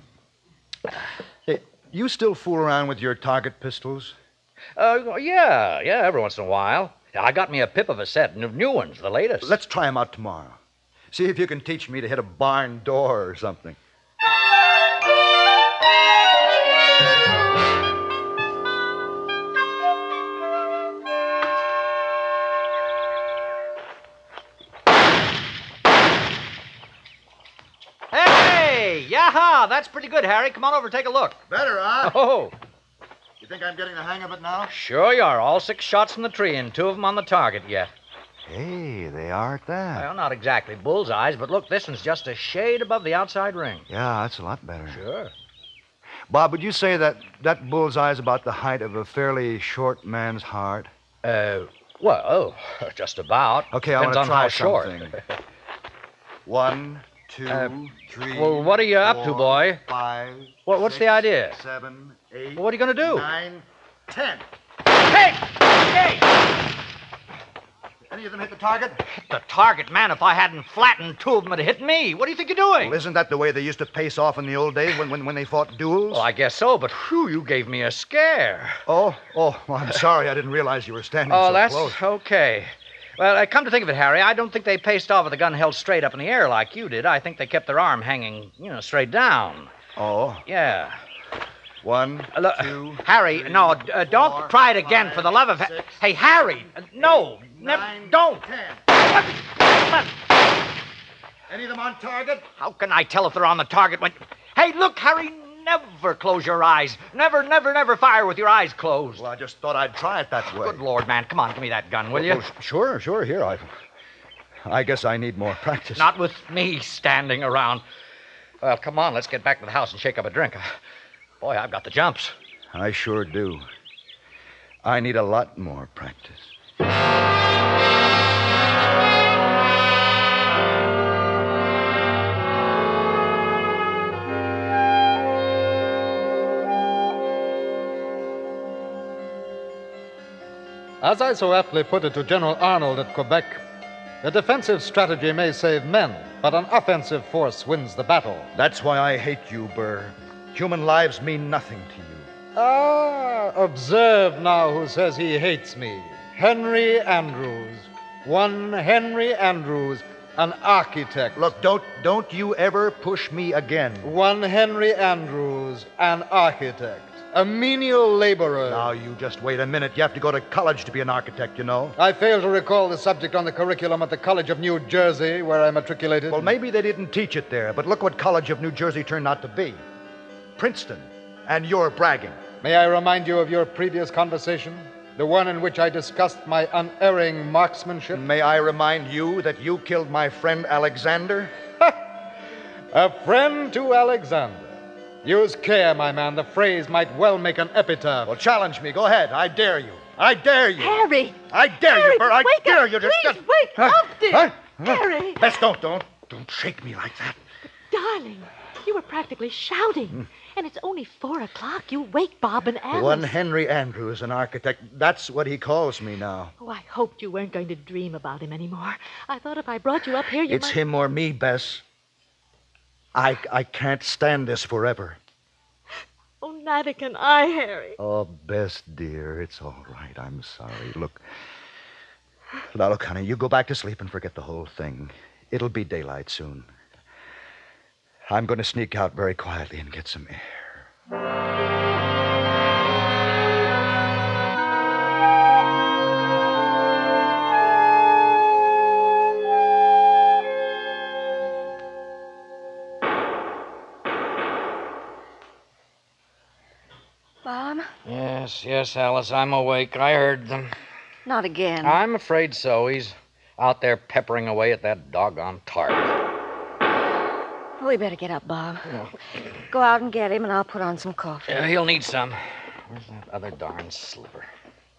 Hey, you still fool around with your target pistols? Uh, yeah, yeah, every once in a while. I got me a pip of a set, new ones, the latest. Let's try 'em out tomorrow. See if you can teach me to hit a barn door or something. Yaha! That's pretty good, Harry. Come on over, take a look. Better, huh? Oh, You think I'm getting the hang of it now? sure you are. All six shots from the tree and two of them on the target yet. Hey, they are at that. Well, not exactly bullseyes, but look, this one's just a shade above the outside ring. Yeah, that's a lot better. Sure. Bob, would you say that that bullseye is about the height of a fairly short man's heart? Uh, well, just about. Okay, I want to try something. One, two, Uh, three. Well, what are you up to, boy? Five. What, what's the idea? Seven, eight. Well, what are you going to do? Nine, ten. Hey! Hey! Any of them hit the target? Hit the target, man. If I hadn't flattened two of them, it'd hit me. What do you think you're doing? Well, isn't that the way they used to pace off in the old days when, when, when they fought duels? Well, I guess so, but whew, you gave me a scare. Oh, oh, well, I'm sorry. I didn't realize you were standing Oh, so that's close. okay. Well, uh, come to think of it, Harry, I don't think they paced off with the gun held straight up in the air like you did. I think they kept their arm hanging, you know, straight down. Oh, Yeah. One, Uh, look, two, Harry, three, no, uh, don't four, try it again for the love of... six, hey, Harry, uh, no, never, nine, don't. Any of them on target? How can I tell if they're on the target when... Hey, look, Harry, never close your eyes. Never, never, never fire with your eyes closed. Well, I just thought I'd try it that way. Good Lord, man, come on, give me that gun, will you? Well, sure, sure. Here, I. I guess I need more practice. Not with me standing around. Well, come on, let's get back to the house and shake up a drink. Boy, I've got the jumps. I sure do. I need a lot more practice. As I so aptly put it to General Arnold at Quebec, a defensive strategy may save men, but an offensive force wins the battle. That's why I hate you, Burr. Human lives mean nothing to you. Ah, observe now who says he hates me. Henry Andrews. One Henry Andrews, an architect. Look, don't don't you ever push me again. One Henry Andrews, an architect. A menial laborer. Now you just wait a minute. You have to go to college to be an architect, you know. I fail to recall the subject on the curriculum at the College of New Jersey, where I matriculated. Well, maybe they didn't teach it there, but look what College of New Jersey turned out to be. Princeton. And you're bragging. May I remind you of your previous conversation? The one in which I discussed my unerring marksmanship? May I remind you that you killed my friend Alexander? A friend to Alexander. Use care, my man. The phrase might well make an epitaph. Well, challenge me. Go ahead. I dare you. I dare you. Harry! I dare Harry, you, Burr. I wake dare up, you. Just, please, just- wake Huh? up, dear. Huh? Harry! Bess, don't, don't, don't shake me like that. Darling, you were practically shouting. Hmm. And it's only four o'clock. You wake Bob and Alice. One Henry Andrews, an architect. That's what he calls me now. Oh, I hoped you weren't going to dream about him anymore. I thought if I brought you up here, you It's might... him or me, Bess. I, I can't stand this forever. Oh, neither can I, Harry. Oh, Bess, dear, it's all right. I'm sorry. Look. Now, look, honey, you go back to sleep and forget the whole thing. It'll be daylight soon. I'm going to sneak out very quietly and get some air. Bob? Yes, yes, Alice, I'm awake. I heard them. Not again. I'm afraid so. He's out there peppering away at that doggone target. We better get up, Bob. Go out and get him, and I'll put on some coffee. Yeah, he'll need some. Where's that other darn slipper?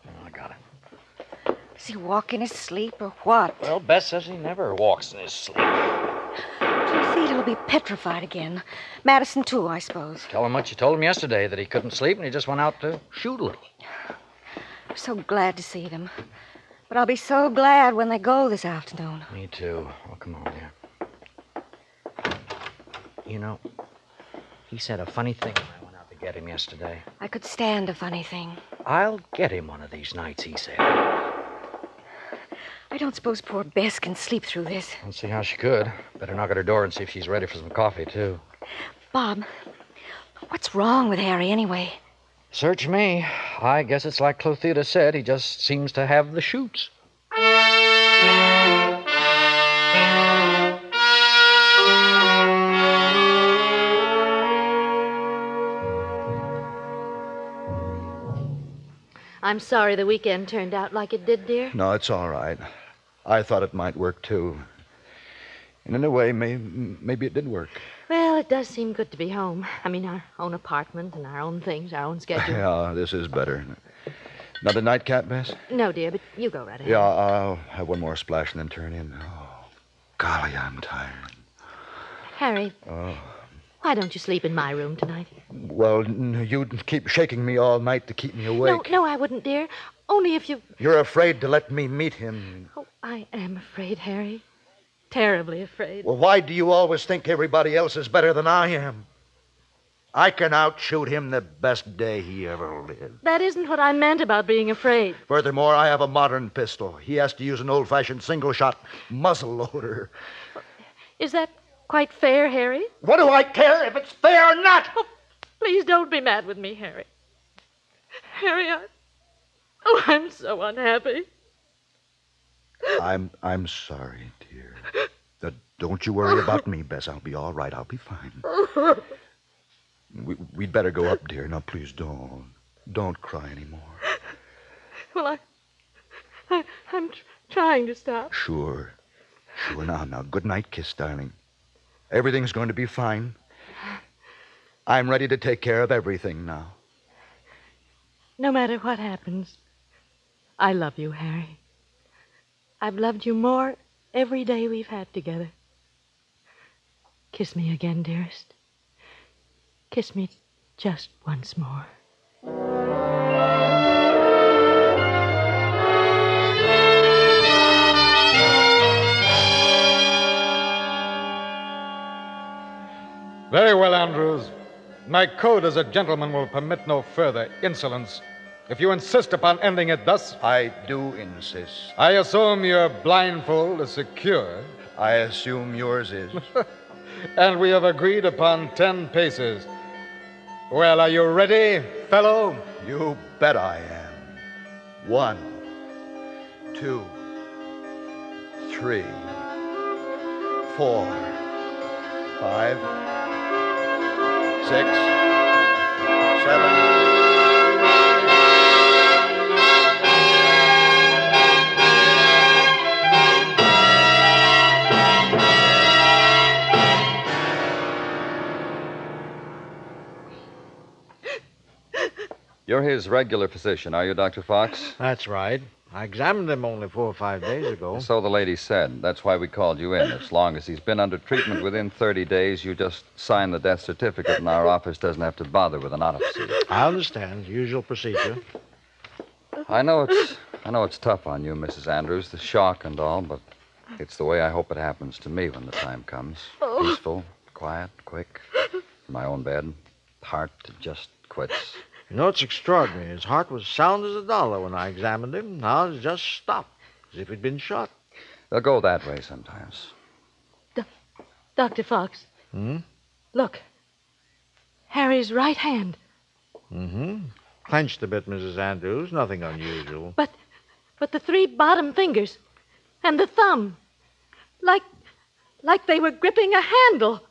Oh, I got it. Does he walk in his sleep or what? Well, Bess says he never walks in his sleep. Feet will be petrified again. Madison, too, I suppose. Tell him what you told him yesterday that he couldn't sleep and he just went out to shoot a little. I'm so glad to see them. But I'll be so glad when they go this afternoon. Me too. Oh, come on here. You know, he said a funny thing when I went out to get him yesterday. I could stand a funny thing. I'll get him one of these nights, he said. I don't suppose poor Bess can sleep through this. Let's see how she could. Better knock at her door and see if she's ready for some coffee, too. Bob, what's wrong with Harry anyway? Search me. I guess it's like Clothilde said. He just seems to have the shoots. I'm sorry the weekend turned out like it did, dear. No, it's all right. I thought it might work, too. And in a way, may, maybe it did work. Well, it does seem good to be home. I mean, our own apartment and our own things, our own schedule. Yeah, this is better. Another nightcap, Bess? No, dear, but you go right ahead. Yeah, I'll have one more splash and then turn in. Oh, golly, I'm tired. Harry, Oh. Why don't you sleep in my room tonight? Well, you'd keep shaking me all night to keep me awake. No, no, I wouldn't, dear. Only if you. You're afraid to let me meet him. Oh, I am afraid, Harry. Terribly afraid. Well, why do you always think everybody else is better than I am? I can outshoot him the best day he ever lived. That isn't what I meant about being afraid. Furthermore, I have a modern pistol. He has to use an old fashioned single shot muzzle loader. Is that quite fair, Harry? What do I care if it's fair or not? Please don't be mad with me, Harry. Harry, I. Oh, I'm so unhappy. I'm I'm sorry, dear. Uh, don't you worry about me, Bess. I'll be all right. I'll be fine. We, we'd better go up, dear. Now, please don't. Don't cry anymore. Well, I. I I'm tr- trying to stop. Sure. Sure. Now, now, good night, kiss, darling. Everything's going to be fine. I'm ready to take care of everything now. No matter what happens, I love you, Harry. I've loved you more every day we've had together. Kiss me again, dearest. Kiss me just once more. Very well, Andrews. My code as a gentleman will permit no further insolence. If you insist upon ending it thus. I do insist. I assume your blindfold is secure. I assume yours is. and we have agreed upon ten paces. Well, are you ready, fellow? You bet I am. One, two, three, four, five, six, seven. You're his regular physician, are you, Dr. Fox? That's right. I examined him only four or five days ago. So the lady said. That's why we called you in. As long as he's been under treatment within 30 days, you just sign the death certificate, and our office doesn't have to bother with an autopsy. I understand. Usual procedure. I know it's I know it's tough on you, Mrs. Andrews, the shock and all, but it's the way I hope it happens to me when the time comes. Oh. Peaceful, quiet, quick, in my own bed. Heart just quits. You know, it's extraordinary. His heart was sound as a dollar when I examined him. Now it's just stopped, as if he'd been shot. They'll go that way sometimes. Dr. Fox, Hmm? look. Harry's right hand. Mm-hmm. Clenched a bit, Mrs. Andrews. Nothing unusual. But but the three bottom fingers and the thumb. Like like they were gripping a handle.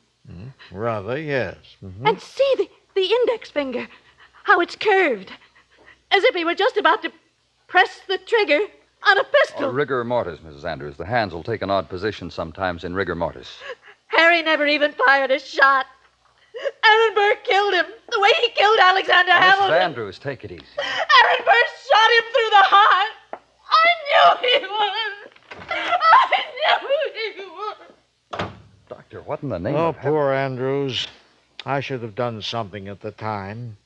Rather, yes. Mhm. And see the, the index finger. How it's curved. As if he were just about to press the trigger on a pistol. Or rigor mortis, Mrs. Andrews. The hands will take an odd position sometimes in rigor mortis. Harry never even fired a shot. Aaron Burr killed him the way he killed Alexander Now, Mrs. Hamilton. Andrews, take it easy. Aaron Burr shot him through the heart. I knew he would. I knew he would. Doctor, what in the name oh, of heaven? poor Andrews. I should have done something at the time.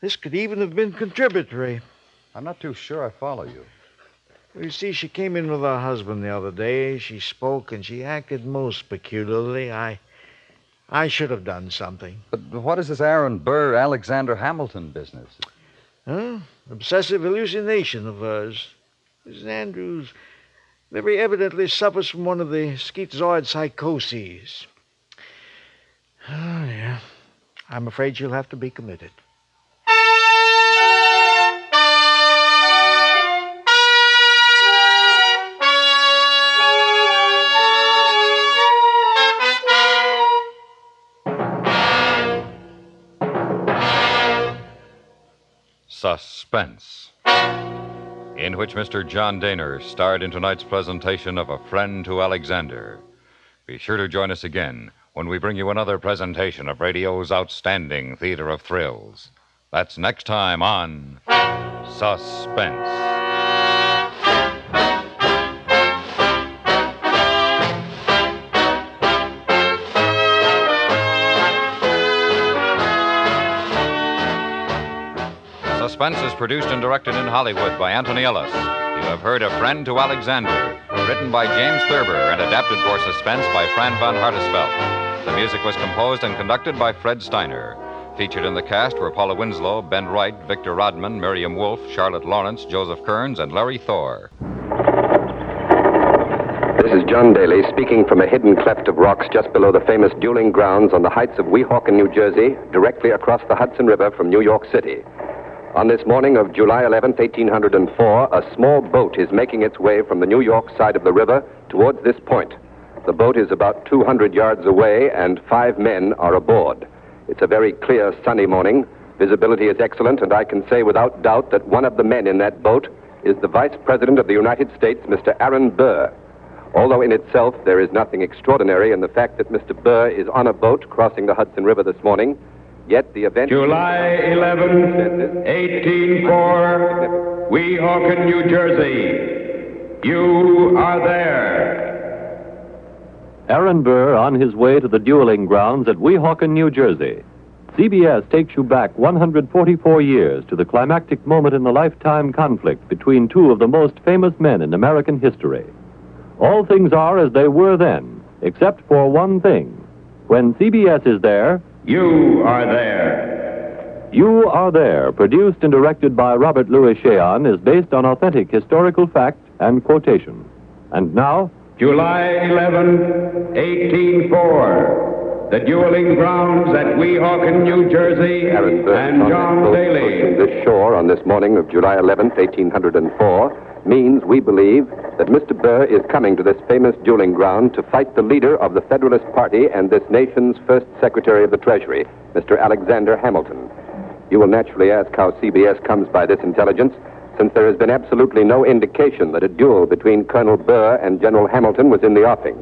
This could even have been contributory. I'm not too sure I follow you. Well, You see, she came in with her husband the other day. She spoke and she acted most peculiarly. I. I should have done something. But what is this Aaron Burr Alexander Hamilton business? Huh? Obsessive hallucination of hers. Mrs. Andrews very evidently suffers from one of the schizoid psychoses. Oh, yeah. I'm afraid she'll have to be committed. Suspense. in which Mr. John Dehner starred in tonight's presentation of A Friend to Alexander. Be sure to join us again when we bring you another presentation of radio's outstanding theater of thrills. That's next time on Suspense. Suspense is produced and directed in Hollywood by Anthony Ellis. You have heard A Friend to Alexander, written by James Thurber and adapted for suspense by Fran van Hartesveldt. The music was composed and conducted by Fred Steiner. Featured in the cast were Paula Winslow, Ben Wright, Victor Rodman, Miriam Wolfe, Charlotte Lawrence, Joseph Kearns, and Larry Thor. This is John Daly speaking from a hidden cleft of rocks just below the famous dueling grounds on the heights of Weehawken, New Jersey, directly across the Hudson River from New York City. On this morning of July 11th, 1804, a small boat is making its way from the New York side of the river towards this point. The boat is about 200 yards away, and five men are aboard. It's a very clear, sunny morning. Visibility is excellent, and I can say without doubt that one of the men in that boat is the Vice President of the United States, Mr. Aaron Burr. Although in itself there is nothing extraordinary in the fact that Mr. Burr is on a boat crossing the Hudson River this morning, yet the event. July 11, 184, Weehawken, New Jersey. You are there. Aaron Burr on his way to the dueling grounds at Weehawken, New Jersey. CBS takes you back 144 years to the climactic moment in the lifetime conflict between two of the most famous men in American history. All things are as they were then, except for one thing. When CBS is there, You are there. You Are There, produced and directed by Robert Lewis Shayon, is based on authentic historical fact and quotation. And now, July 11, 1804, the dueling grounds at Weehawken, New Jersey, and John Daly. approaching this shore on this morning of July 11th, 1804, means we believe that Mr. Burr is coming to this famous dueling ground to fight the leader of the Federalist Party and this nation's first Secretary of the Treasury, Mr. Alexander Hamilton. You will naturally ask how CBS comes by this intelligence, since there has been absolutely no indication that a duel between Colonel Burr and General Hamilton was in the offing.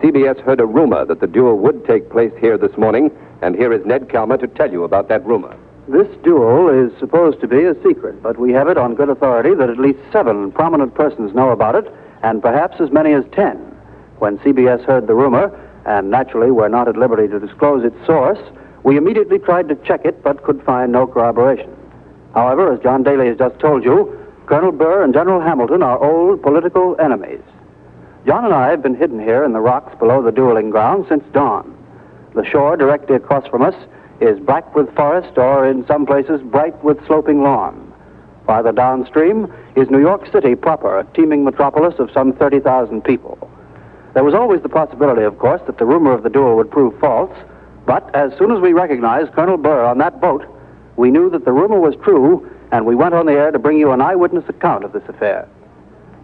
CBS heard a rumor that the duel would take place here this morning, and here is Ned Calmer to tell you about that rumor. This duel is supposed to be a secret, but we have it on good authority that at least seven prominent persons know about it, and perhaps as many as ten. When CBS heard the rumor, and naturally we're not at liberty to disclose its source, we immediately tried to check it, but could find no corroboration. However, as John Daly has just told you, Colonel Burr and General Hamilton are old political enemies. John and I have been hidden here in the rocks below the dueling ground since dawn. The shore directly across from us is black with forest or in some places bright with sloping lawn. Farther downstream is New York City proper, a teeming metropolis of some 30,000 people. There was always the possibility, of course, that the rumor of the duel would prove false, but as soon as we recognized Colonel Burr on that boat, we knew that the rumor was true, and we went on the air to bring you an eyewitness account of this affair.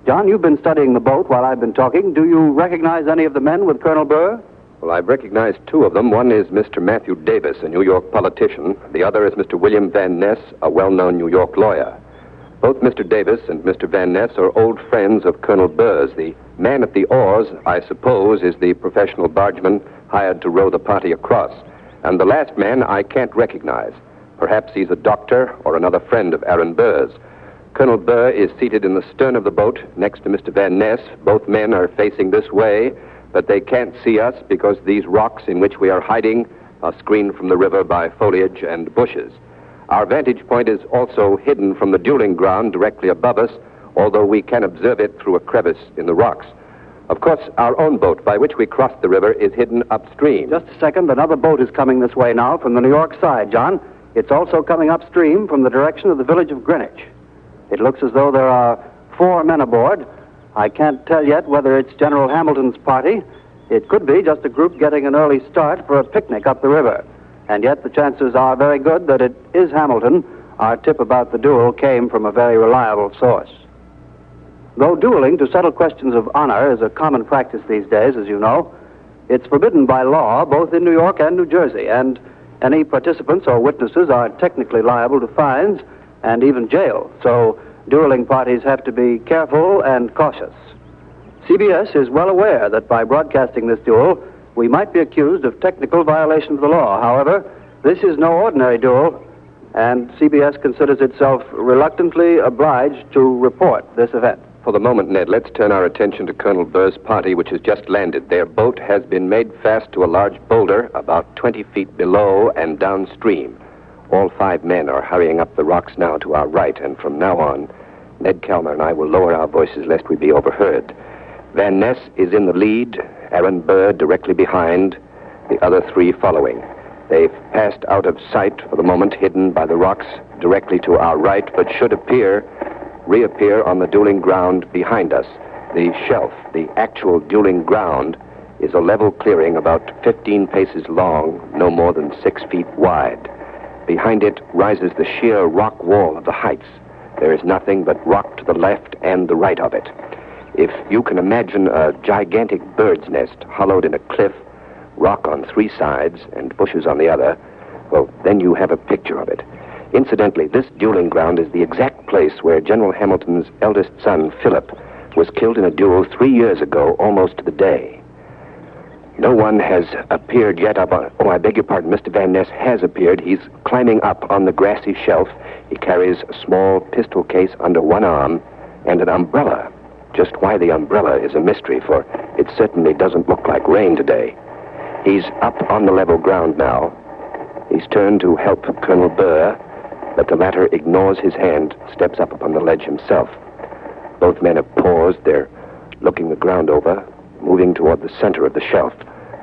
John, you've been studying the boat while I've been talking. Do you recognize any of the men with Colonel Burr? Well, I've recognized two of them. One is Mr. Matthew Davis, a New York politician. The other is Mr. William Van Ness, a well known New York lawyer. Both Mr. Davis and Mr. Van Ness are old friends of Colonel Burr's. The man at the oars, I suppose, is the professional bargeman hired to row the party across. And the last man I can't recognize. Perhaps he's a doctor or another friend of Aaron Burr's. Colonel Burr is seated in the stern of the boat next to Mr. Van Ness. Both men are facing this way, but they can't see us because these rocks in which we are hiding are screened from the river by foliage and bushes. Our vantage point is also hidden from the dueling ground directly above us, although we can observe it through a crevice in the rocks. Of course, our own boat by which we crossed the river is hidden upstream. Just a second. Another boat is coming this way now from the New York side, John. It's also coming upstream from the direction of the village of Greenwich. It looks as though there are four men aboard. I can't tell yet whether it's General Hamilton's party. It could be just a group getting an early start for a picnic up the river. And yet the chances are very good that it is Hamilton. Our tip about the duel came from a very reliable source. Though dueling to settle questions of honor is a common practice these days, as you know, it's forbidden by law both in New York and New Jersey, and any participants or witnesses are technically liable to fines and even jail. So dueling parties have to be careful and cautious. CBS is well aware that by broadcasting this duel, we might be accused of technical violation of the law. However, this is no ordinary duel, and CBS considers itself reluctantly obliged to report this event. For the moment, Ned, let's turn our attention to Colonel Burr's party, which has just landed. Their boat has been made fast to a large boulder about 20 feet below and downstream. All five men are hurrying up the rocks now to our right, and from now on, Ned Calmer and I will lower our voices lest we be overheard. Van Ness is in the lead, Aaron Burr directly behind, the other three following. They've passed out of sight for the moment, hidden by the rocks directly to our right, but should appear, reappear on the dueling ground behind us. The shelf, the actual dueling ground, is a level clearing about 15 paces long, no more than six feet wide. Behind it rises the sheer rock wall of the heights. There is nothing but rock to the left and the right of it. If you can imagine a gigantic bird's nest hollowed in a cliff, rock on three sides and bushes on the other, well, then you have a picture of it. Incidentally, this dueling ground is the exact place where General Hamilton's eldest son, Philip, was killed in a duel three years ago, almost to the day. No one has appeared yet up on. Oh, I beg your pardon. Mr. Van Ness has appeared. He's climbing up on the grassy shelf. He carries a small pistol case under one arm and an umbrella. Just why the umbrella is a mystery, for it certainly doesn't look like rain today. He's up on the level ground now. He's turned to help Colonel Burr, but the latter ignores his hand, steps up upon the ledge himself. Both men have paused. They're looking the ground over, moving toward the center of the shelf.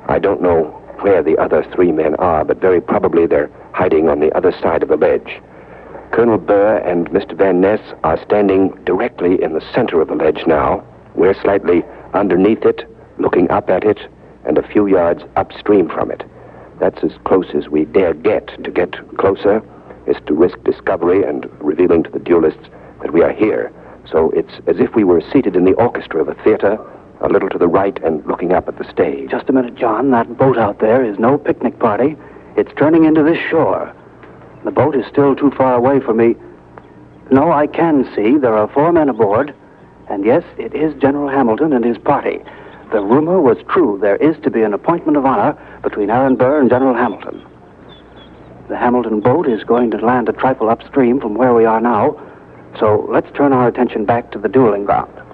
I don't know where the other three men are, but very probably they're hiding on the other side of the ledge. Colonel Burr and Mr. Van Ness are standing directly in the center of the ledge now. We're slightly underneath it, looking up at it, and a few yards upstream from it. That's as close as we dare get. To get closer is to risk discovery and revealing to the duelists that we are here. So it's as if we were seated in the orchestra of a theater, a little to the right and looking up at the stage. Just a minute, John. That boat out there is no picnic party. It's turning into this shore. The boat is still too far away for me. No, I can see there are four men aboard. And yes, it is General Hamilton and his party. The rumor was true. There is to be an appointment of honor between Aaron Burr and General Hamilton. The Hamilton boat is going to land a trifle upstream from where we are now. So let's turn our attention back to the dueling ground.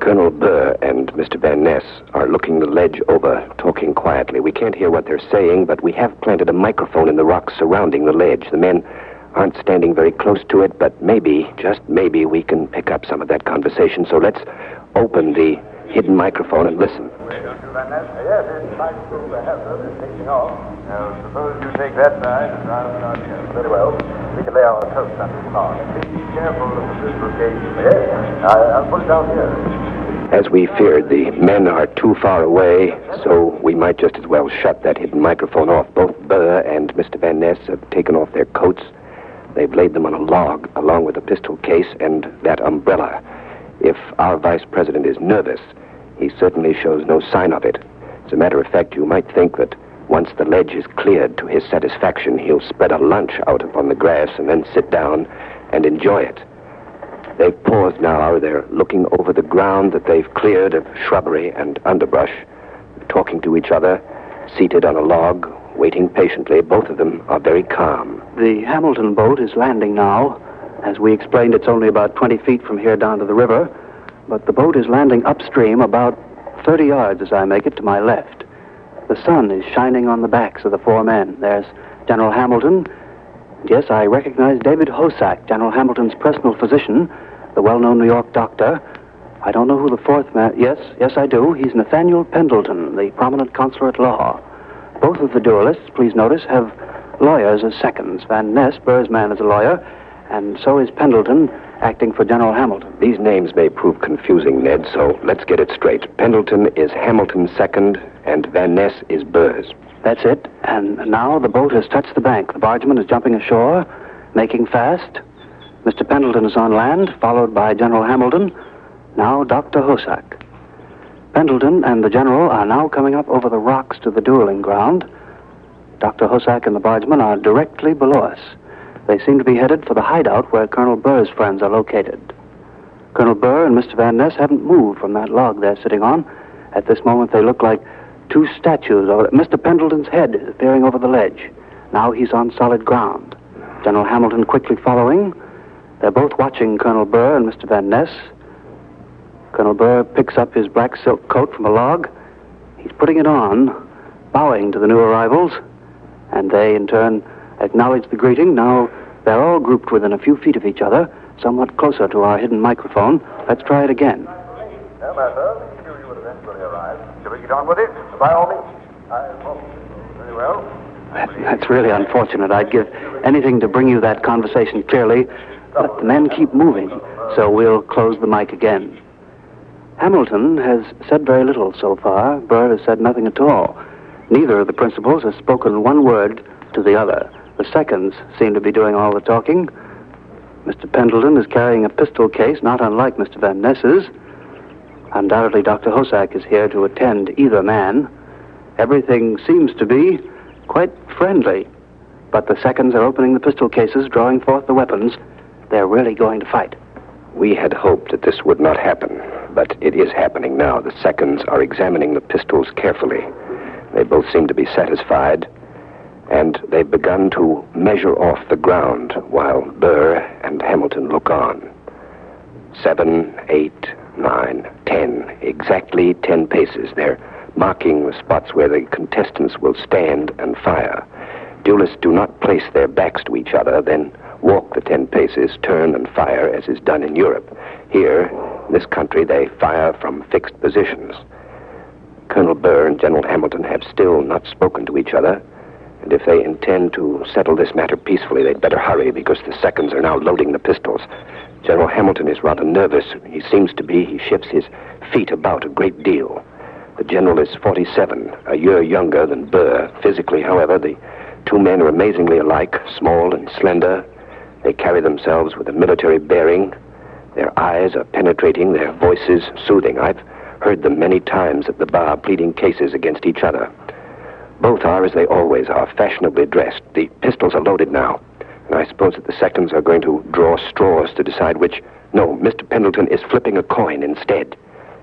Colonel Burr and Mr. Van Ness are looking the ledge over, talking quietly. We can't hear what they're saying, but we have planted a microphone in the rocks surrounding the ledge. The men aren't standing very close to it, but maybe, just maybe, we can pick up some of that conversation. So let's open the hidden microphone and listen. Eh? Yes, it's nice to have them. Taking off. Now, suppose you take that side and on here. Very well. We can lay our toast on this car. Be careful of the dislocation. Yes, I, I'll put it down here. As we feared, the men are too far away, so we might just as well shut that hidden microphone off. Both Burr and Mr. Van Ness have taken off their coats. They've laid them on a log, along with a pistol case and that umbrella. If our vice president is nervous, he certainly shows no sign of it. As a matter of fact, you might think that once the ledge is cleared to his satisfaction, he'll spread a lunch out upon the grass and then sit down and enjoy it. They've paused now. They're looking over the ground that they've cleared of shrubbery and underbrush, talking to each other, seated on a log, waiting patiently. Both of them are very calm. The Hamilton boat is landing now. As we explained, it's only about 20 feet from here down to the river, but the boat is landing upstream about 30 yards as I make it to my left. The sun is shining on the backs of the four men. There's General Hamilton. Yes, I recognize David Hosack, General Hamilton's personal physician, the well known New York doctor. I don't know who the fourth man. Yes, yes, I do. He's Nathaniel Pendleton, the prominent consular at law. Both of the duelists, please notice, have lawyers as seconds. Van Ness, Burr's man, is a lawyer, and so is Pendleton, acting for General Hamilton. These names may prove confusing, Ned, so let's get it straight. Pendleton is Hamilton's second, and Van Ness is Burr's. That's it. And now the boat has touched the bank. The bargeman is jumping ashore, making fast. Mr. Pendleton is on land, followed by General Hamilton. Now Dr. Hosack. Pendleton and the general are now coming up over the rocks to the dueling ground. Dr. Hosack and the bargeman are directly below us. They seem to be headed for the hideout where Colonel Burr's friends are located. Colonel Burr and Mr. Van Ness haven't moved from that log they're sitting on. At this moment, they look like two statues. Over Mr. Pendleton's head is appearing over the ledge. Now he's on solid ground. General Hamilton quickly following. They're both watching Colonel Burr and Mr. Van Ness. Colonel Burr picks up his black silk coat from a log. He's putting it on, bowing to the new arrivals, and they, in turn, acknowledge the greeting. Now they're all grouped within a few feet of each other, somewhat closer to our hidden microphone. Let's try it again. Well, master, we knew you eventually arrive. Shall we get on with it? By all means. I. Very well. That's really unfortunate. I'd give anything to bring you that conversation clearly, but the men keep moving, so we'll close the mic again. Hamilton has said very little so far. Burr has said nothing at all. Neither of the principals has spoken one word to the other. The seconds seem to be doing all the talking. Mr. Pendleton is carrying a pistol case, not unlike Mr. Van Ness's. Undoubtedly, Dr. Hosack is here to attend either man. Everything seems to be quite friendly. But the seconds are opening the pistol cases, drawing forth the weapons. They're really going to fight. We had hoped that this would not happen, but it is happening now. The seconds are examining the pistols carefully. They both seem to be satisfied, and they've begun to measure off the ground while Burr and Hamilton look on. Seven, eight, nine, ten. Exactly ten paces. They're marking the spots where the contestants will stand and fire. Duelists do not place their backs to each other, then walk the ten paces, turn and fire as is done in Europe. Here, in this country, they fire from fixed positions. Colonel Burr and General Hamilton have still not spoken to each other, and if they intend to settle this matter peacefully, they'd better hurry because the seconds are now loading the pistols. General Hamilton is rather nervous. He seems to be. He shifts his feet about a great deal. The general is 47, a year younger than Burr. Physically, however, the two men are amazingly alike, small and slender. They carry themselves with a military bearing. Their eyes are penetrating, their voices soothing. I've heard them many times at the bar pleading cases against each other. Both are, as they always are, fashionably dressed. The pistols are loaded now, and I suppose that the seconds are going to draw straws to decide which. No, Mr. Pendleton is flipping a coin instead.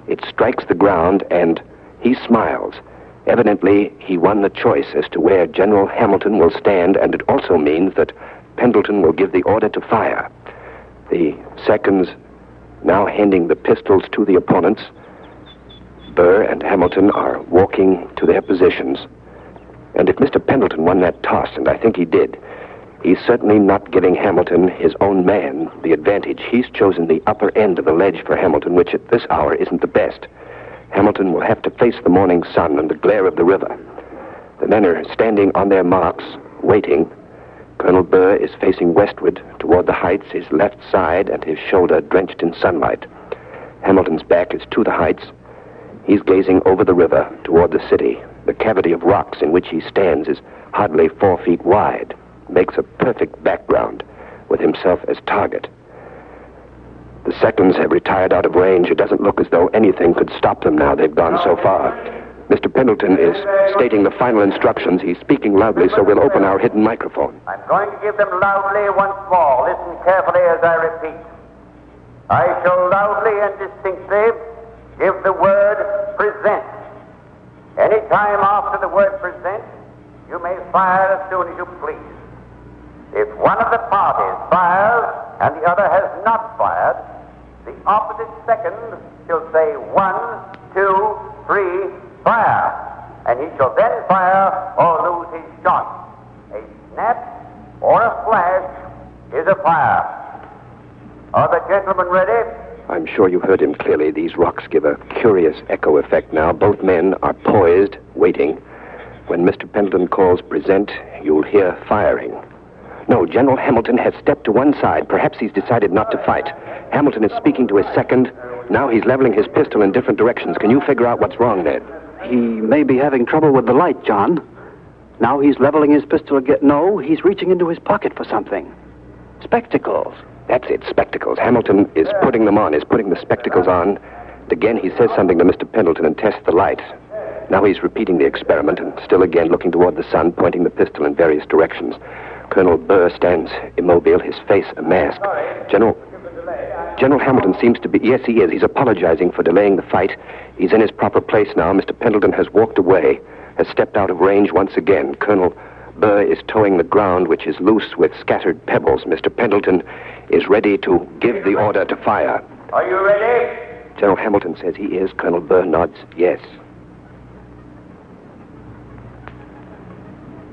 It strikes the ground, and he smiles. Evidently, he won the choice as to where General Hamilton will stand, and it also means that Pendleton will give the order to fire. The seconds now handing the pistols to the opponents. Burr and Hamilton are walking to their positions. And if Mr. Pendleton won that toss, and I think he did, he's certainly not giving Hamilton, his own man, the advantage. He's chosen the upper end of the ledge for Hamilton, which at this hour isn't the best. Hamilton will have to face the morning sun and the glare of the river. The men are standing on their marks, waiting. Colonel Burr is facing westward toward the heights, his left side and his shoulder drenched in sunlight. Hamilton's back is to the heights. He's gazing over the river toward the city. The cavity of rocks in which he stands is hardly four feet wide, makes a perfect background, with himself as target. The seconds have retired out of range. It doesn't look as though anything could stop them now. They've gone so far. Mr. Pendleton is stating the final instructions. He's speaking loudly, so we'll open our hidden microphone. I'm going to give them loudly once more. Listen carefully as I repeat. I shall loudly and distinctly give the word present. Any time after the word present, you may fire as soon as you please. If one of the parties fires and the other has not fired, the opposite second shall say one, two, three, fire. And he shall then fire or lose his shot. A snap or a flash is a fire. Are the gentlemen ready? I'm sure you heard him clearly. These rocks give a curious echo effect now. Both men are poised, waiting. When Mr. Pendleton calls present, you'll hear firing. No, General Hamilton has stepped to one side. Perhaps he's decided not to fight. Hamilton is speaking to his second. Now he's leveling his pistol in different directions. Can you figure out what's wrong, Ned? He may be having trouble with the light, John. Now he's leveling his pistol again. No, he's reaching into his pocket for something. Spectacles. That's it, spectacles. Hamilton is putting them on, is putting the spectacles on. And again, he says something to Mr. Pendleton and tests the light. Now he's repeating the experiment and still again looking toward the sun, pointing the pistol in various directions. Colonel Burr stands immobile, his face a mask. General. General Hamilton seems to be. Yes, he is. He's apologizing for delaying the fight. He's in his proper place now. Mr. Pendleton has walked away, has stepped out of range once again. Colonel Burr is toeing the ground, which is loose with scattered pebbles. Mr. Pendleton is ready to give the order to fire. Are you ready? General Hamilton says he is. Colonel Burr nods yes.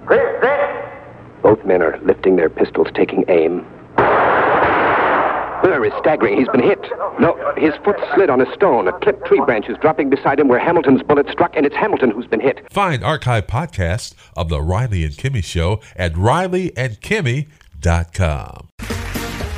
Chris, set. Both men are lifting their pistols, taking aim. Burr is staggering. He's been hit. No, his foot slid on a stone. A clipped tree branch is dropping beside him where Hamilton's bullet struck, and it's Hamilton who's been hit. Find archive podcasts of The Riley and Kimmy Show at rileyandkimmy.com.